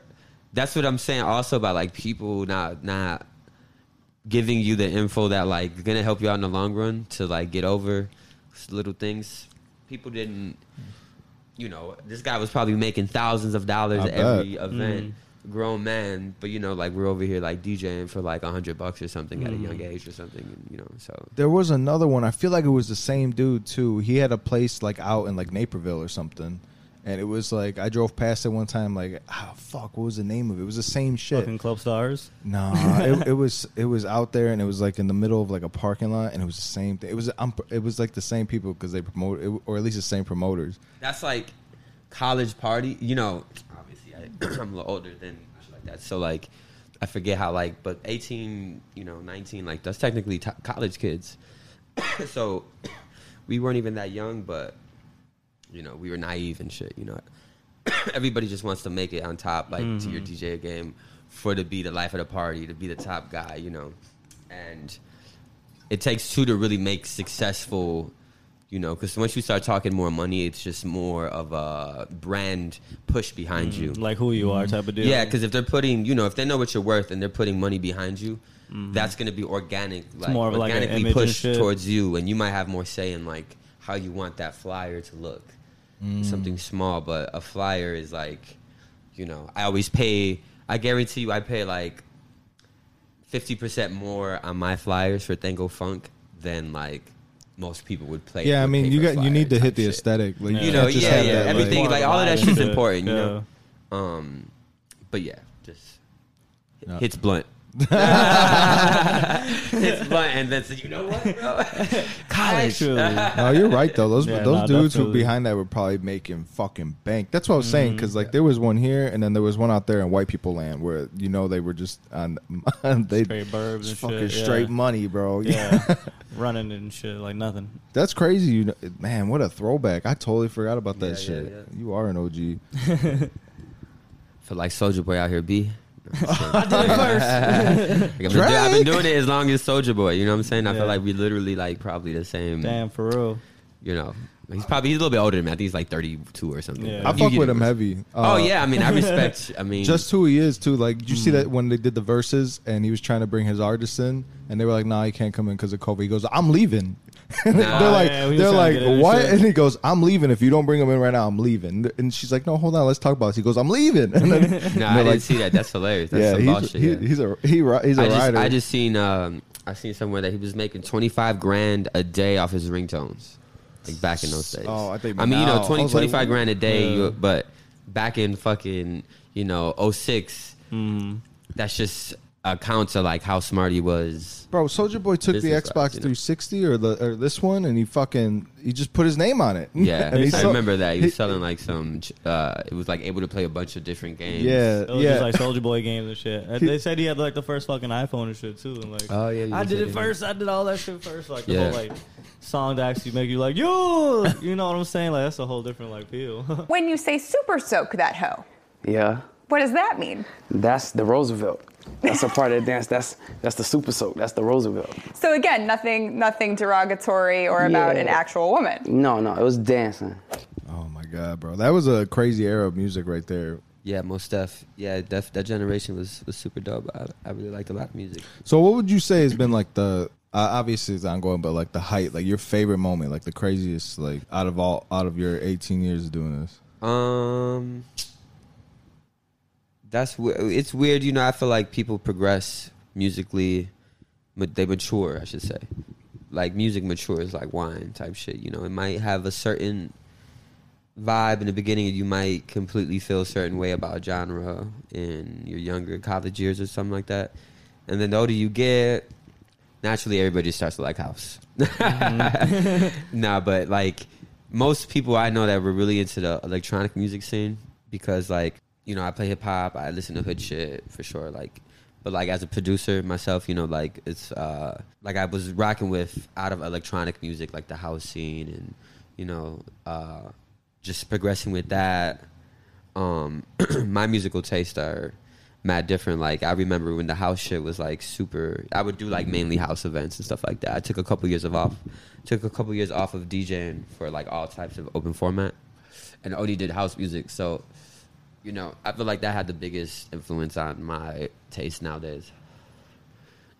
that's what I'm saying also about like people not not giving you the info that like gonna help you out in the long run to like get over little things people didn't you know this guy was probably making thousands of dollars I at every bet. event grown man but you know like we're over here like DJing for like a hundred bucks or something at a Mm. young age or something and, you know so There was another one. I feel like it was the same dude too. He had a place like out in like Naperville or something, and it was like I drove past it one time. Like, oh fuck, what was the name of it? It was the same shit. Fucking Club Stars. Nah, it, it was it was out there, and it was like in the middle of like a parking lot, and it was the same thing. It was um, it was like the same people because they promote it, or at least the same promoters. That's like college party. You know, obviously I, I'm a little older than like that. So like, I forget how like, but 18, you know, 19, like that's technically t- college kids. so we weren't even that young, but you know, we were naive and shit. You know, everybody just wants to make it on top, like to your mm-hmm. DJ game, for to be the life of the party, to be the top guy. You know, and it takes two to really make successful you know because once you start talking more money it's just more of a brand push behind mm, you Like who you are type of deal. yeah because if they're putting you know if they know what you're worth and they're putting money behind you mm-hmm. that's going to be organic like more like organically image pushed towards you and you might have more say in like how you want that flyer to look something small but a flyer is like you know i always pay i guarantee you i pay like 50% more on my flyers for Tango Funk than like most people would play. Yeah, I mean, you got you need to hit the shit. aesthetic. Like, Yeah. You you know, can't yeah, yeah, that, everything More like all of that vibe shit's important, you shit. know. Um, but yeah, just No. hits blunt. hits blunt, and then so you know what, bro? College. Actually. No, you're right though. Those Yeah, those nah, dudes who definitely. behind that were probably making fucking bank. That's what I was saying mm-hmm. because like there was one here and then there was one out there in white people land where you know they were just on they Straight burbs and fucking shit, yeah. straight money, bro. Yeah. Running and shit like nothing. That's crazy. You know, man, what a throwback. I totally forgot about that Yeah, yeah, shit. yeah. You are an OG. Feel like Soulja Boy out here, B. I did it first. I've, been do- I've been doing it as long as Soulja Boy. You know what I'm saying? I Yeah. feel like we literally like probably the same. Damn, for real. You know, he's probably he's a little bit older than me. I think he's like 32 or something. Yeah. I You fuck with him heavy. Oh Uh, yeah, I mean I respect. I mean, Just who he is too. Like, did you see Mm. that when they did the verses and he was trying to bring his artists in, and they were like, "Nah, he can't come in because of COVID." He goes, "I'm leaving." Nah. they're like, yeah, they're like, to get in what? shit. And he goes, "I'm leaving. If you don't bring him in right now, I'm leaving." And she's like, "No, hold on, let's talk about this." He goes, "I'm leaving." And then, no, and I they're didn't like, see that. That's hilarious. That's yeah, some he's, bullshit. he- yeah. he's a he, he's a I just, rider. I just seen um, I seen somewhere that he was making 25 grand a day off his ringtones, like back in those days. Oh, I think I mean, you know, I 20, was like, 25 grand a day, Yeah. you, but back in fucking, you know, 6 Mm. that's just a count to like how smart he was. Bro, Soulja Boy took the Xbox wise, you know. 360 or the or this one, and he fucking he just put his name on it. Yeah, and he I sold- remember that. He was selling like some. Uh, it was like able to play a bunch of different games. Yeah, It was yeah. just like Soulja Boy games and shit. And they said he had like the first fucking iPhone and shit too. And like, Oh, yeah, I did it it. first. I did all that shit first. Like the Yeah. whole like song to actually make you like yo, you know what I'm saying? Like that's a whole different like feel. When you say super soak that hoe, Yeah, what does that mean? that's the Roosevelt. That's a part of the dance. That's that's the super soak. That's the Roosevelt. So again, nothing nothing derogatory or about Yeah. an actual woman. No, no, it was dancing. Oh my god, bro, that was a crazy era of music right there. Yeah, most stuff. Yeah, def, that generation was, was super dope. I, I really liked a lot of music. So, what would you say has been like the uh, obviously it's ongoing, but like the height, like your favorite moment, like the craziest, like out of all out of your 18 years of doing this? Um, that's it's weird. You know, I feel like people progress musically, but they mature. I should say, like music matures like wine type shit. You know, it might have a certain vibe in the beginning, and you might completely feel a certain way about genre in your younger college years or something like that. And then the older you get, naturally everybody starts to like house. nah, but like most people I know that were really into the electronic music scene because like you know I play hip hop, I listen to hood shit for sure. Like, but like as a producer myself, you know, like it's uh like I was rocking with out of electronic music like the house scene and you know uh just progressing with that. Um, my musical tastes are mad different. Like I remember when the house shit was like super. I would do like mainly house events and stuff like that. I took a couple years of off, took a couple years off of DJing for like all types of open format, and only did house music. So, you know, I feel like that had the biggest influence on my taste nowadays.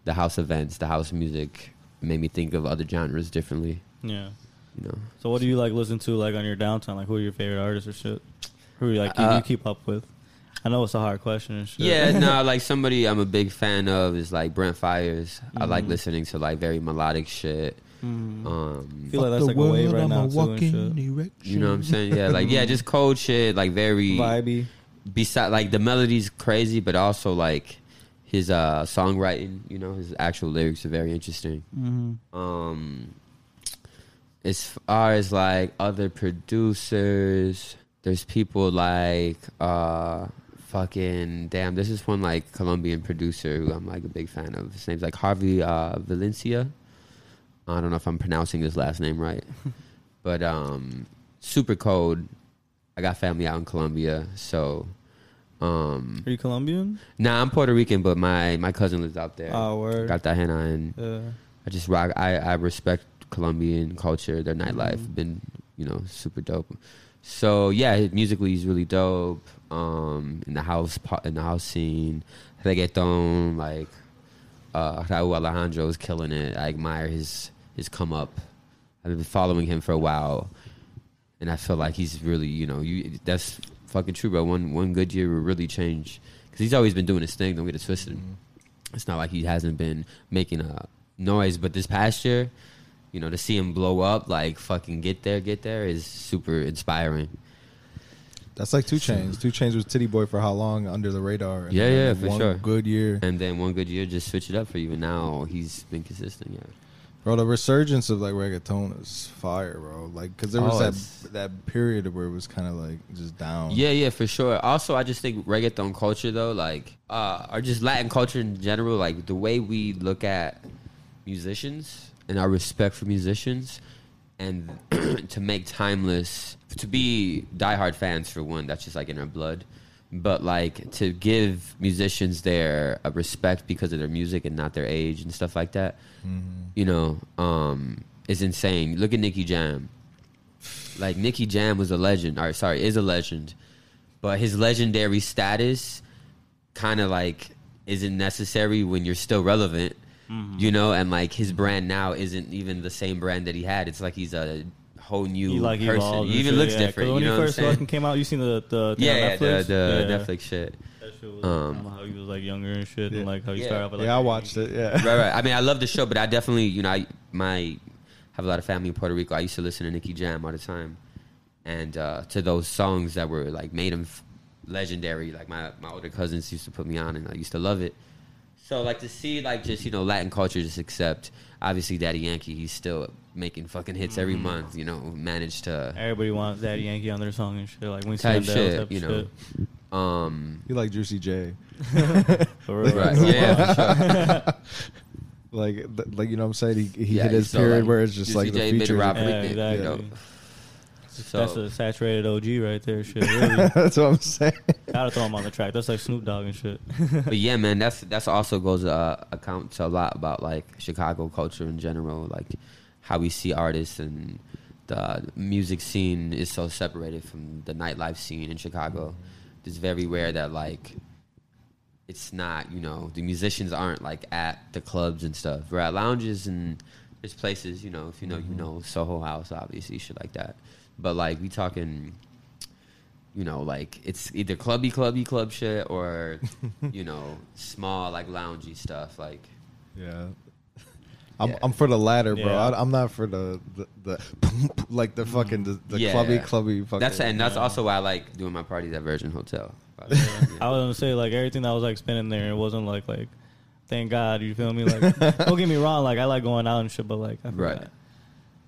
The house events, the house music made me think of other genres differently. yeah. You know, So what do you like listen to like on your downtime? Like who are your favorite artists or shit? Who are you like Uh, you keep up with? I know it's a hard question and. Yeah, no, like somebody I'm a big fan of is like Brent Faiyaz. I Mm-hmm. like listening to like very melodic shit. Um, feel like that's like a wave right now too and you know what I'm saying? Yeah, like yeah, just cold shit, like very Vibey. Beside, like the melody's crazy, but also like his uh songwriting. You know, his actual lyrics are very interesting. Mhm. Um, as far as like other producers, there's people like uh fucking damn. This is one like Colombian producer who I'm like a big fan of. His name's like Harvey uh, Valencia. I don't know if I'm pronouncing his last name right, but um, super cold. I got family out in Colombia, so um, Are you Colombian? Nah, I'm Puerto Rican, but my my cousin lives out there. Oh, word. Cartagena, and Yeah. I just rock. I I respect Colombian culture, their nightlife, Mm-hmm. been you know super dope. So yeah, musically he's really dope. Um, in the house in the house scene, reggaeton like uh, Rauw Alejandro is killing it. I admire his his come up. I've been following him for a while, and I feel like he's really you know you that's fucking true, bro. One one good year will really change because he's always been doing his thing. Don't get it twisted. It's not like he hasn't been making a noise, but this past year, you know, to see him blow up, like fucking get there, get there, is super inspiring. That's like 2 Chainz. 2 Chainz was Tity Boi for how long under the radar? And yeah, yeah, for one sure. Good year, and then one good year just switch it up for you. And now he's been consistent. Yeah. bro. The resurgence of like reggaeton is fire, bro. Like, cause there was Oh, that that period where it was kind of like just down. Yeah, yeah, for sure. Also, I just think reggaeton culture, though, like, uh, or just Latin culture in general, like the way we look at musicians and our respect for musicians, and to make timeless, to be diehard fans for one, that's just like in our blood. But like to give musicians their uh, respect because of their music and not their age and stuff like that, you know, um, is insane. Look at Nicky Jam. Like Nicky Jam was a legend, or sorry, is a legend, but his legendary status kind of like isn't necessary when you're still relevant, Mm-hmm. you know, and like his brand now isn't even the same brand that he had. It's like he's a whole new He like person. evolved He even shit, looks yeah. 'Cause different. When you know he what I'm first fucking came out, you seen the the thing yeah, on yeah, the, Netflix? the Yeah. Netflix shit. That shit was Um, I don't know how he was like younger and shit, and like how he Yeah. started off. With, like, yeah, I watched it. Yeah, right, right. I mean, I love the show, but I definitely, you know, I my have a lot of family in Puerto Rico. I used to listen to Nicky Jam all the time, and uh, to those songs that were like made him f- legendary. Like my my older cousins used to put me on, and I used to love it. So like to see like just you know Latin culture just accept. Obviously, Daddy Yankee, he's still making fucking hits every Mhm. month. You know, managed to Everybody wants Daddy Yankee on their song and shit. Like when type Sandel shit. type you know, shit. um, you like Juicy J. For real. Right. Yeah, for sure. like, th- like you know what I'm saying? He, he Yeah, hit his so, period like, where it's just Juicy like the J made a features. rapper Yeah, with you know. exactly. So- That's a saturated OG right there. Shit, really. That's what I'm saying. Gotta throw him on the track. That's like Snoop Dogg and shit. but yeah, man, that's that's also goes uh, account to a lot about like Chicago culture in general, like how we see artists and the music scene is so separated from the nightlife scene in Chicago. It's very rare that like it's not, you know, the musicians aren't like at the clubs and stuff. We're at lounges and there's places, you know, if you know, you know, Soho House, obviously, shit like that. But like we talking you know, like it's either clubby, clubby, club shit, or you know, small like loungy stuff. Like, Yeah. I'm, I'm for the latter, bro. Yeah. I, I'm not for the the, the like the fucking the, the yeah, clubby clubby fucking. That's and that's also why I like doing my parties at Virgin Hotel. I was gonna say like everything that was like spending there, it wasn't like like, thank God, you feel me? Like, don't get me wrong, like I like going out and shit, but like, I Right.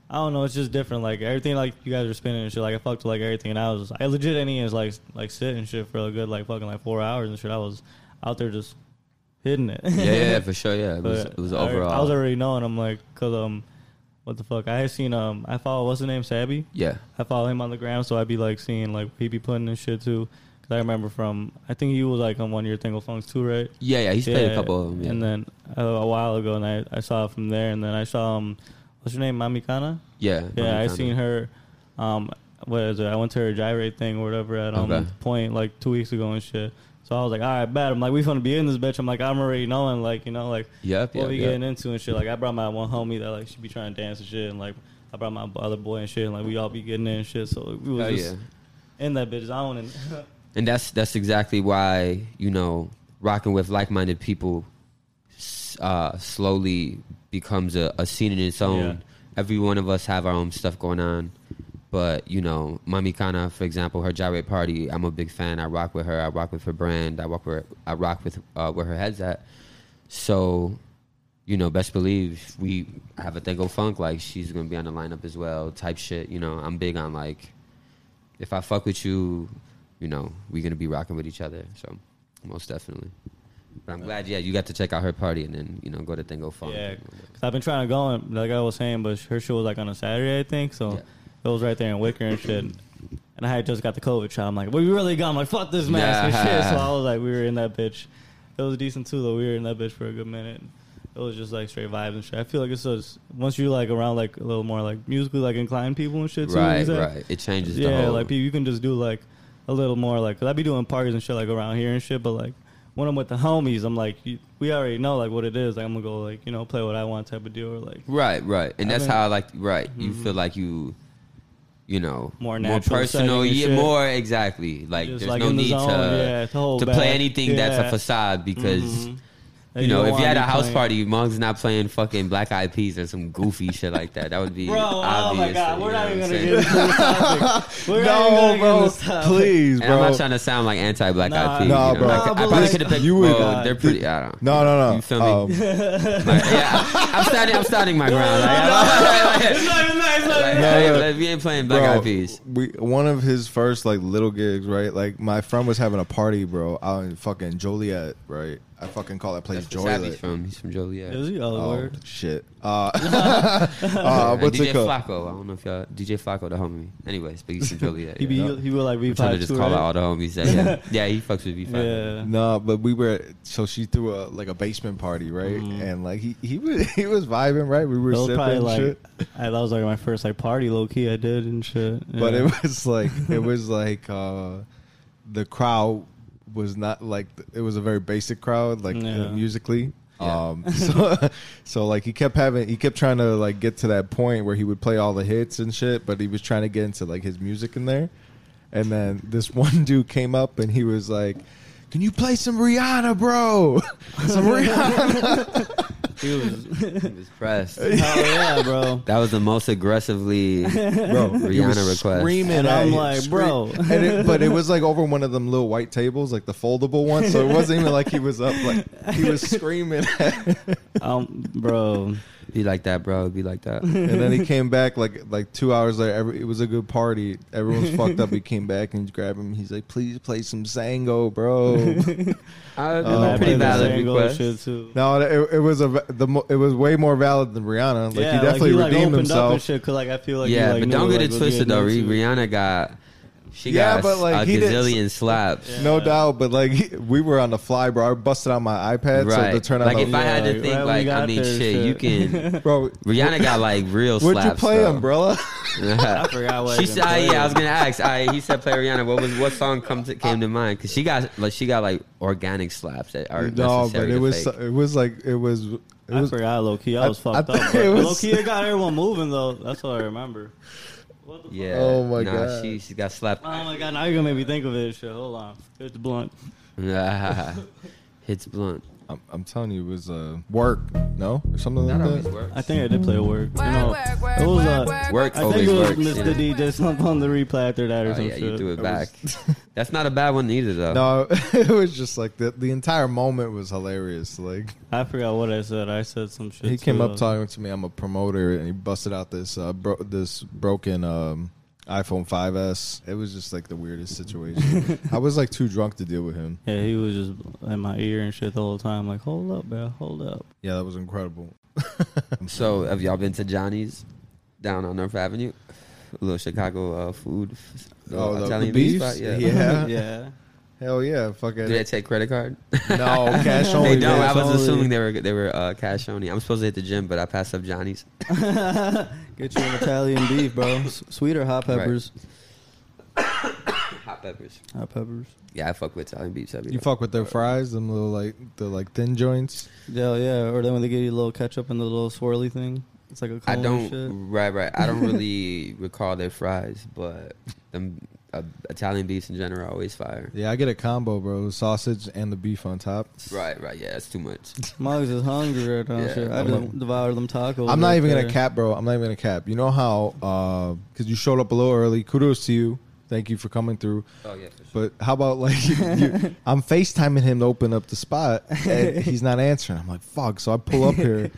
I don't know, it's just different. Like everything, like you guys are spinning and shit. Like I fucked with like everything, and I was, I legit any is like like sitting shit for a good like fucking like four hours and shit. I was out there just hitting it. Yeah, yeah, for sure, yeah. It was- it was overall- I was already knowing. I'm like, cause um, what the fuck? I had seen um, I follow what's the name, Sabby. Yeah. I follow him on the gram, so I'd be like seeing like he be putting in shit too. Cause I remember from I think he was like on one of your Tango Funks too, right? Yeah, yeah, he's played a couple of 'em, yeah. And then uh, a while ago, and I, I saw it from there, and then I saw um, what's her name, Mamikana? Yeah, yeah, I Mamikana. seen her. Um, what is it? I went to her gyrate thing or whatever at um Okay. point like two weeks ago and shit. So I was like, all right, bad. I'm like, we gonna be in this bitch. I'm like, I'm already knowing, like, you know, like, Yep, what yep, we yep. getting into and shit. Like, I brought my one homie that like she be trying to dance and shit, and like I brought my other boy and shit, and like we all be getting in and shit. So we was Hell just yeah. in that bitch zone and. and that's that's exactly why you know rocking with like-minded people s- uh, slowly becomes a, a scene in its own. Yeah. every one of us have our own stuff going on. But you know, Mami Kana, for example, her gyrate party, I'm a big fan. I rock with her. I rock with her brand. I rock with I rock with uh, where her head's at. So, you know, best believe we have a Tango Funk. Like she's gonna be on the lineup as well. Type shit. You know, I'm big on like, if I fuck with you, you know, we're gonna be rocking with each other. So, most definitely. But I'm glad, yeah, you got to check out her party and then you know go to Tango Funk. Yeah, cause I've been trying to go, and like I was saying, but her show was like on a Saturday, I think. So Yeah. it was right there in Wicker and shit. And I had just got the COVID shot. I'm like, we really got. I'm like, fuck this mask and shit. So I was like, we were in that bitch. It was decent too, though. We were in that bitch for a good minute. It was just like straight vibes and shit. I feel like it's just once you're like around like a little more like musically like inclined people and shit too. Right, is that- right. It changes the Yeah, whole- like you can just do like a little more like. Cause I be doing parties and shit like around here and shit, but like when I'm with the homies, I'm like, we already know like what it is. Like I'm gonna go like you know play what I want type of deal or like Right, right, and I that's mean- how I like. Right, you Mhm. feel like you, you know, More natural personal, yeah, shit. more exactly. Like Just there's like no the need zone, to yeah, to to play anything that's a facade because. Mhm. That You you know, if you had a house playing. party, Mong's not playing fucking Black Eyed Peas or some goofy shit like that. That would be Bro, obvious. oh my god, we're not even gonna saying? get into this topic. We're not No, even gonna bro, get this topic. please, And I'm not trying to sound like anti Black Nah, Eyed Peas. nah, you know, bro. like, Nah, I but probably could have picked. you would- well, they're pretty. I don't. No, no, no. You feel me? Um, Like, yeah, I'm standing. I'm standing my ground. Like, It's not even nice. Like, like, No, no. like, we ain't playing Black bro, Eyed Peas. we one of his first like little gigs, right? Like my friend was having a party, bro, out in fucking Joliet, right? I fucking call that place That's where Savvy's Joliet. from. He's from Joliet. Is he? Oh, Oh word. shit. Uh, uh, and what's DJ it called? Flacco. I don't know if y'all DJ Flacco the homie. Anyways, but he's from Joliet. He be yeah. he will like I'm trying to V5 just too, call out all the homies. That, yeah, yeah, he fucks with V5. Yeah. No, but we were so she threw a like a basement party, right? And like he he was he was vibing, right? We were That was sipping probably and like shit. I, that was like my first like party low key I did and shit. But Yeah. it was like it was like uh the crowd was not like it was a very basic crowd, like Yeah. uh, musically. Yeah. Um, so, so like he kept having, he kept trying to like get to that point where he would play all the hits and shit, but he was trying to get into like his music in there. And then this one dude came up and he was like, "Can you play some Rihanna, bro? some Rihanna." he was He was pressed. hell yeah, bro. That was the most aggressively bro. he Rihanna was request. Screaming And I'm like, scream- bro. and it, but it was like over one of them little white tables, like the foldable one. So it wasn't even like he was up, like he was screaming. Um, bro. Be like that, bro. Be like that. and then he came back like like two hours later. Every, it was a good party. Everyone's fucked up. He came back and grabbed him. He's like, "Please play some Zango, bro." Uh, Oh, I pretty valid Zango request. shit too. no, it, it was a the mo- it was way more valid than Rihanna. Like yeah, he definitely like, he, redeemed like, opened Up and shit, cause like I feel like yeah, he, like, but knew, don't get it was twisted though. getting Rihanna got she Yeah, got but, like, a he did- gazillion slaps. No doubt, but like he- we were on the fly, bro. I busted out my iPad Right. so to turn on like the if I had to think, right when like I mean, there, shit, you can. bro. Rihanna got like real Where'd slaps. you play, though. umbrella? I forgot what She said, uh, "Yeah, I was gonna ask." I, he said, "Play Rihanna." What was what song come to, came to mind? Because she got like she got like organic slaps that are no, but it was fake. it was like it was. It I was forgot low key. I I- was I fucked thought up. it low key, it got everyone moving though. That's what I remember. What the yeah. Oh, my nah, God. She she got slapped. Oh my god! Now you're gonna make me think of it. Shit, hold on. Here's the blunt. Hits blunt. I'm, I'm telling you, it was uh, work, no, or something That like that. works. I think I did play work. You know, it was uh, Work I think it was. Mr. you know? DJ something on the replay after that or Oh some yeah, shit. you threw it It back. was- That's not a bad one either, though. No, it was just like the the entire moment was hilarious. Like I forgot what I said. I said some shit. he came too, up though. talking to me. I'm a promoter, and he busted out this uh, bro- this broken um, iPhone 5s. It was just like the weirdest situation. I was like too drunk to deal with him. Yeah, he was just in my ear and shit the whole time. Like, hold up, man, hold up. Yeah, that was incredible. So have y'all been to Johnny's down on North Avenue? A little Chicago uh, food. uh, Oh, the- the Italian beefs? beef spot? Yeah. Yeah. yeah. Hell yeah, fucking Do they take credit card? no cash only. they don't. I was only. assuming they were they were uh, cash only. I'm supposed to hit the gym, but I passed up Johnny's. Get you an Italian beef, bro. S- Sweet or hot Right. peppers? Hot peppers. Hot peppers. Yeah, I fuck with Italian beefs. every You day. fuck with their fries, them little like the like thin joints. Yeah, yeah. Or then when they give you a little ketchup and the little swirly thing, it's like a cone I and don't. shit. Right, right. I don't really recall their fries, but them uh, Italian beefs in general are always fire. Yeah, I get a combo, bro. Sausage and the beef on top. Right, right. Yeah, that's too much. Mugs is hungry right now. Yeah. shit. I just devoured them tacos. I'm not right even gonna cap, bro. I'm not even gonna cap. You know how because you showed up a little early. Kudos to you. Thank you for coming through. Oh yeah, for sure. But how about like you, I'm FaceTiming him to open up the spot and he's not answering. I'm like, fuck. So I pull up here.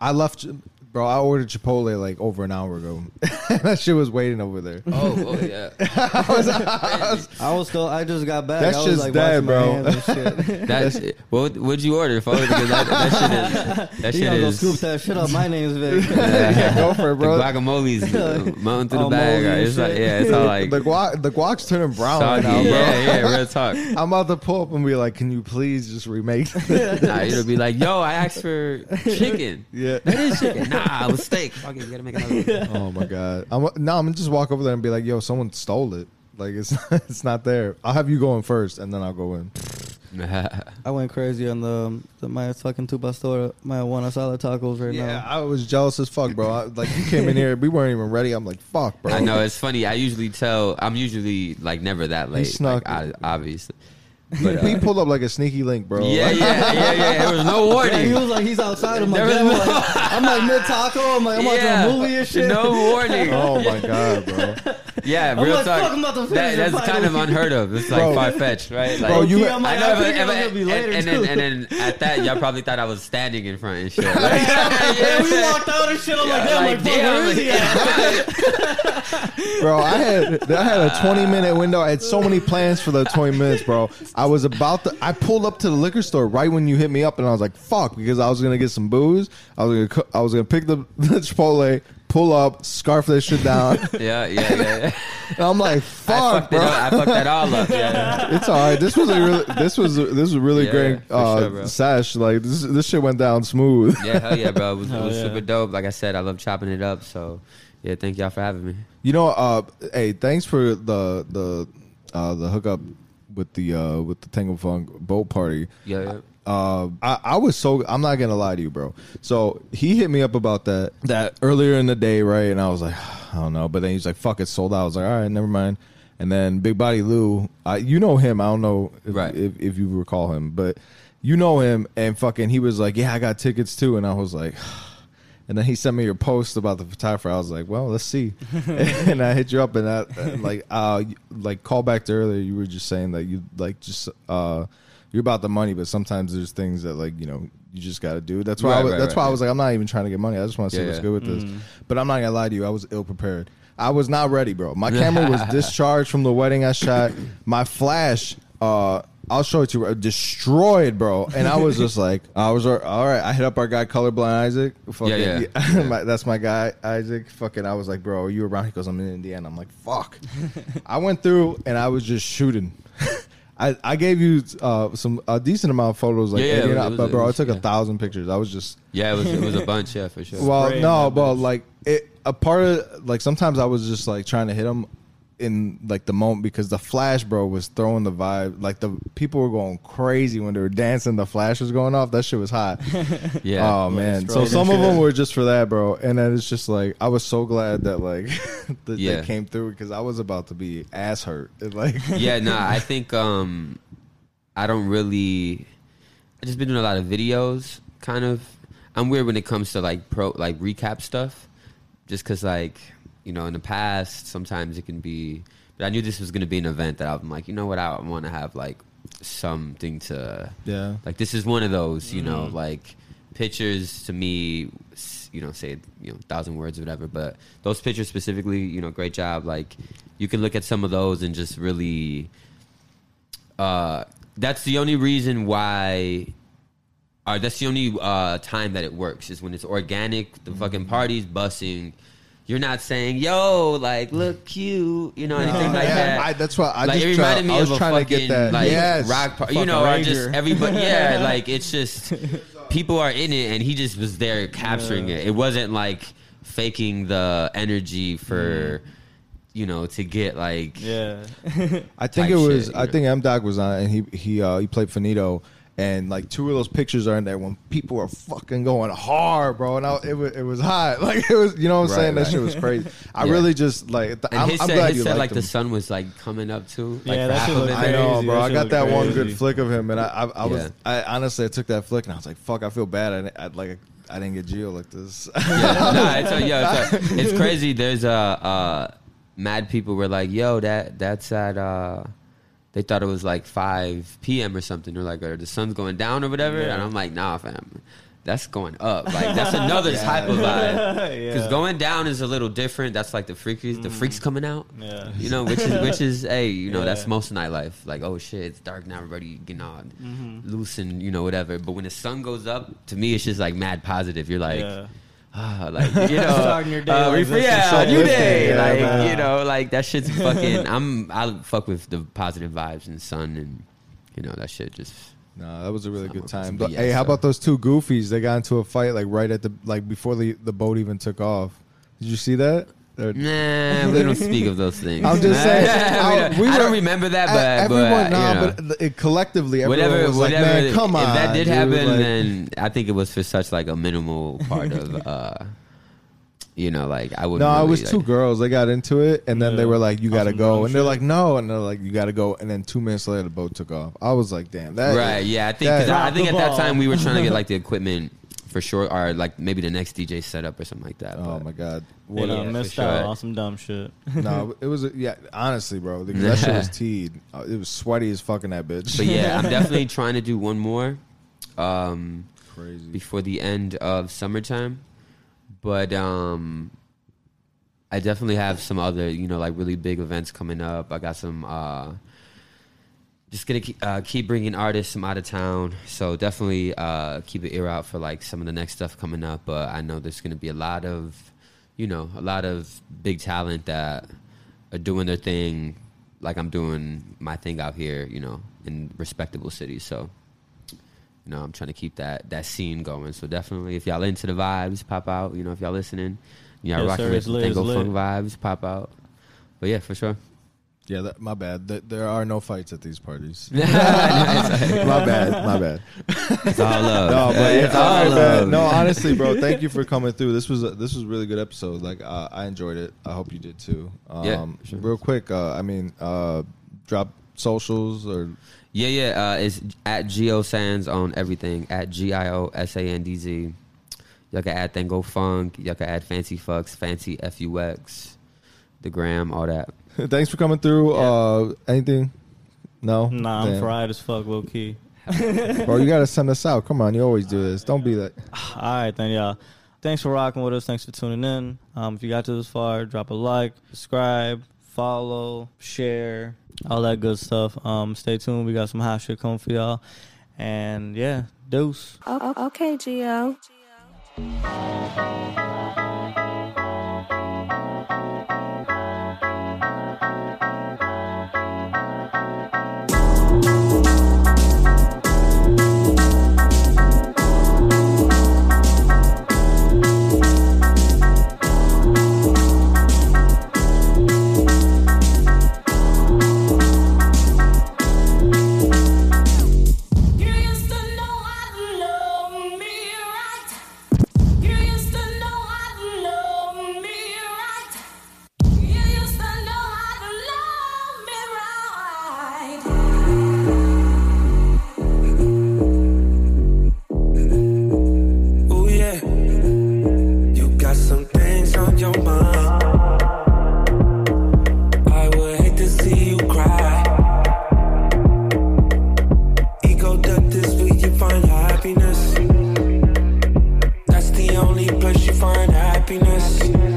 I left bro, I ordered Chipotle like over an hour ago. that shit was waiting over there. Oh, oh yeah. I was, I was- I was still. I just got back. That's I was just like dead, bro. hands and shit. That's what would you order, folks? Because that, that shit is that you shit gotta go is scoop that shit up. My name's Vic. yeah, go for it, bro. the guacamole's mounting through the bag. moldy Right? and It's like yeah, it's all like the guac, the guac's turning brown right soggy. now, bro. yeah, yeah, real talk. I'm about to pull up and be like, "Can you please just remake?" this?" Nah, it'll be like, yo, I asked for chicken. yeah. That is chicken. Nah, it was steak. Fuck it, you gotta make another. one. Oh my god. I'm no. I'm gonna just walk over there and be like, "Yo, someone stole it. Like it's it's not there. I'll have you going first, and then I'll go in." I went crazy on the, the my fucking two pastor, my one asada tacos right Yeah, now. I was jealous as fuck, bro. I, like you came in here, we weren't even ready. I'm like, "Fuck, bro." I know it's funny. I usually tell. I'm usually like never that late. snuck like, I, obviously. But, we uh, pulled up like a sneaky link, bro. yeah, Like, yeah, yeah, yeah. There was no Yeah, he was like, he's outside. I'm like, There was damn, no- I'm like, I'm like mid taco. I'm like, I'm watching a movie and shit. No warning. Oh my god, bro. Yeah, I'm real like, talk. fuck, I'm about to that, that's kind of unheard of. It's like far fetched, right? Like, Bro, you- Yeah, I'm like, I know, I but, figured it but- was be and, and, then, and then at that, y'all probably thought I was standing in front and shit. Like, yeah, we walked out and shit. I'm like, damn, like, fuck, where is he bro. I had I had a 20 minute window. I had so many plans for the 20 minutes, bro. I was about to. I pulled up to the liquor store right when you hit me up, and I was like, "Fuck," because I was gonna get some booze. I was gonna co- I was gonna pick the, the Chipotle, pull up, scarf that shit down. yeah, yeah, yeah. yeah. and I'm like, I "Fuck, fucked it bro." up. I fucked that all up. Yeah. It's all right. This was a really, this was this was a really Yeah, great for uh, sure, bro. sash. Like this this shit went down smooth. Yeah, hell yeah, bro. It was, it Hell was yeah. super dope. Like I said, I love chopping it up. So, yeah, thank y'all for having me. You know, uh, hey, thanks for the the uh, the hookup with the uh, with the Tango Funk boat party. Yeah, yeah. Uh, I, I was so I'm not gonna lie to you, bro. So he hit me up about that that earlier in the day, right? And I was like, I don't know. But then he's like, "Fuck it, sold out." I was like, "All right, never mind." And then Big Body Lou, I, you know him. I don't know if, Right. if, if you recall him, but you know him. And fucking, he was like, "Yeah, I got tickets too." And I was like. And then he sent me your post about the photographer. I was like, "Well, let's see." and I hit you up, and I like, uh, like call back to earlier. You were just saying that you like just uh, you're about the money, but sometimes there's things that like you know you just got to do. That's why. I was, right, that's right, why I was like, I'm not even trying to get money. I just want to see Yeah, what's yeah. good with this. But I'm not gonna lie to you. I was ill prepared. I was not ready, bro. My camera was discharged from the wedding I shot. My flash. Uh, I'll show it to you. Destroyed, bro. And I was just like, I was all right. I hit up our guy, colorblind Isaac. Fucking, Yeah, yeah. my, that's my guy, Isaac. Fucking, I was like, bro, are you around? He goes, I'm in Indiana. I'm like, fuck. I went through and I was just shooting. I, I gave you uh, some a decent amount of photos, like Yeah, yeah, it Indiana, was- it was- but bro, it I was- took a thousand pictures. I was just Yeah, it was it was a bunch. Yeah, for sure. well, Spraying no, but bitch. like it, a part of like sometimes I was just like trying to hit them in like the moment because the flash, bro, was throwing the vibe. Like the people were going crazy when they were dancing. The flash was going off. That shit was hot. yeah. Oh man. So some of them were just for that, bro. And then it's just like I was so glad that like that Yeah. they came through because I was about to be ass hurt. It, like yeah, no, I think um, I don't really. I just been doing a lot of videos. Kind of, I'm weird when it comes to like pro like recap stuff, just because like you know in the past sometimes it can be. But I knew this was going to be an event that I'm like, you know what, I want to have like something to yeah. like this is one of those, you know, like pictures to me, s- you know, say you know thousand words or whatever. But those pictures specifically, you know, great job. Like you can look at some of those and just really. Uh, that's the only reason why. Uh, that's the only uh, time that it works is when it's organic. The fucking party's bussing. You're not saying, "Yo, like, look cute," you know, anything like Yeah, that. I, that's why I like just it try, me I was of a trying fucking to get that. like yes. rock, par- you know, or just Ranger. everybody. Yeah, like it's just people are in it, and he just was there capturing it. It wasn't like faking the energy for you know to get like Yeah. I think it was. shit, I know? think M Doc was on, and he he uh, he played Finito, And like two of those pictures are in there when people are fucking going hard, bro. And I, it was it was hot, like it was. You know what I'm Right, saying? That shit was crazy. I Yeah. really just like. th- I'm, his I'm said, glad his you said liked like him. the sun was like coming up too. Like Yeah, for that shit looked. I know, bro. I got looked that one good flick of him, and I, I, I was, Yeah. I honestly, I took that flick, and I was like, "Fuck, I feel bad. I, didn't- I like, I didn't get Gio like this." yeah, nah, it's, a, yeah, it's, a, it's crazy. There's a uh, mad people were like, "Yo, that that's at." Uh, they thought it was like 5 p.m. or something. They're like, "Or the sun's going down or whatever." Yeah. And I'm like, "Nah, fam, that's going up. Like that's another type of vibe. Because Yeah. going down is a little different. That's like the freakies, the freaks coming out. Yeah. You know, which is which is hey, you know, that's most nightlife. Like, oh shit, it's dark now. Everybody getting on Mm-hmm. loose and you know whatever. But when the sun goes up, to me, it's just like mad positive. You're like. Yeah. Ah, like you know, Starting your day uh, like we- this yeah, is so new lifting, day, yeah, like man. you know, like that shit's fucking. I'm I fuck with the positive vibes and sun and you know that shit just. No, that was a really good time. But, BS, hey, how so. about those two goofies? They got into a fight like right at the like before the the boat even took off. Did you see that? They're- Nah, we don't speak of those things. I'm just saying. we I- don't, we I don't remember that, but everyone, but, nah, you know, but it, collectively, everyone whatever, was like, whatever. "Man, come on!" if that did dude," happen, like- then I think it was for such like a minimal part of, uh you know, like I would. No, really, it was like, two girls. They got into it, and then they were like, "You got to go," and they're shit. like, "No," and they're like, "You got to go," and then two minutes later, the boat took off. I was like, "Damn, that Right. Yeah, I think 'cause I, I think at the that time we were trying to get like the equipment for sure, or like maybe the next DJ setup or something like that. Oh but- my god! You What know, Yeah, for missed sure. out on some dumb shit. no, it was yeah. Honestly, bro, because that shit was teed. Uh, It was sweaty as fucking that bitch. But yeah, I'm definitely trying to do one more um, crazy. before the end of summertime. But um, I definitely have some other, you know, like really big events coming up. I got some. Uh, just gonna keep, uh, keep bringing artists from out of town, so definitely uh, keep an ear out for like some of the next stuff coming up. But I know there's gonna be a lot of, you know, a lot of big talent that are doing their thing, like I'm doing my thing out here, you know, in respectable cities. So, you know, I'm trying to keep that that scene going. So definitely, if y'all into the vibes, pop out. You know, if y'all listening, y'all Yes, rocking sir, with Tango Funk vibes, pop out. But yeah, for sure. Yeah, that, my bad. Th- There are no fights at these parties. my bad. My bad. It's all love. No, but yeah, it's all love. man. no, honestly, bro, thank you for coming through. This was a, this was a really good episode. Like uh, I enjoyed it. I hope you did too. Um, Yeah, sure. Real quick, uh, I mean, uh, drop socials or Yeah, yeah. Uh, it's at Gio Sandz on everything. At G I O S A N D Z. Y'all can add Tango Funk. Y'all can add Fancy Fux, Fancy F U X, the gram, all that. thanks for coming through. Uh, anything? No, Nah, I'm Damn. fried as fuck, low key. bro. You gotta send us out. Come on, you always do this. Don't be that. All right, then, y'all. Thanks for rocking with us. Thanks for tuning in. Um, if you got to this far, drop a like, subscribe, follow, share, all that good stuff. Um, stay tuned. We got some hot shit coming for y'all. And yeah, deuce. Oh, okay, Gio. happiness. happiness.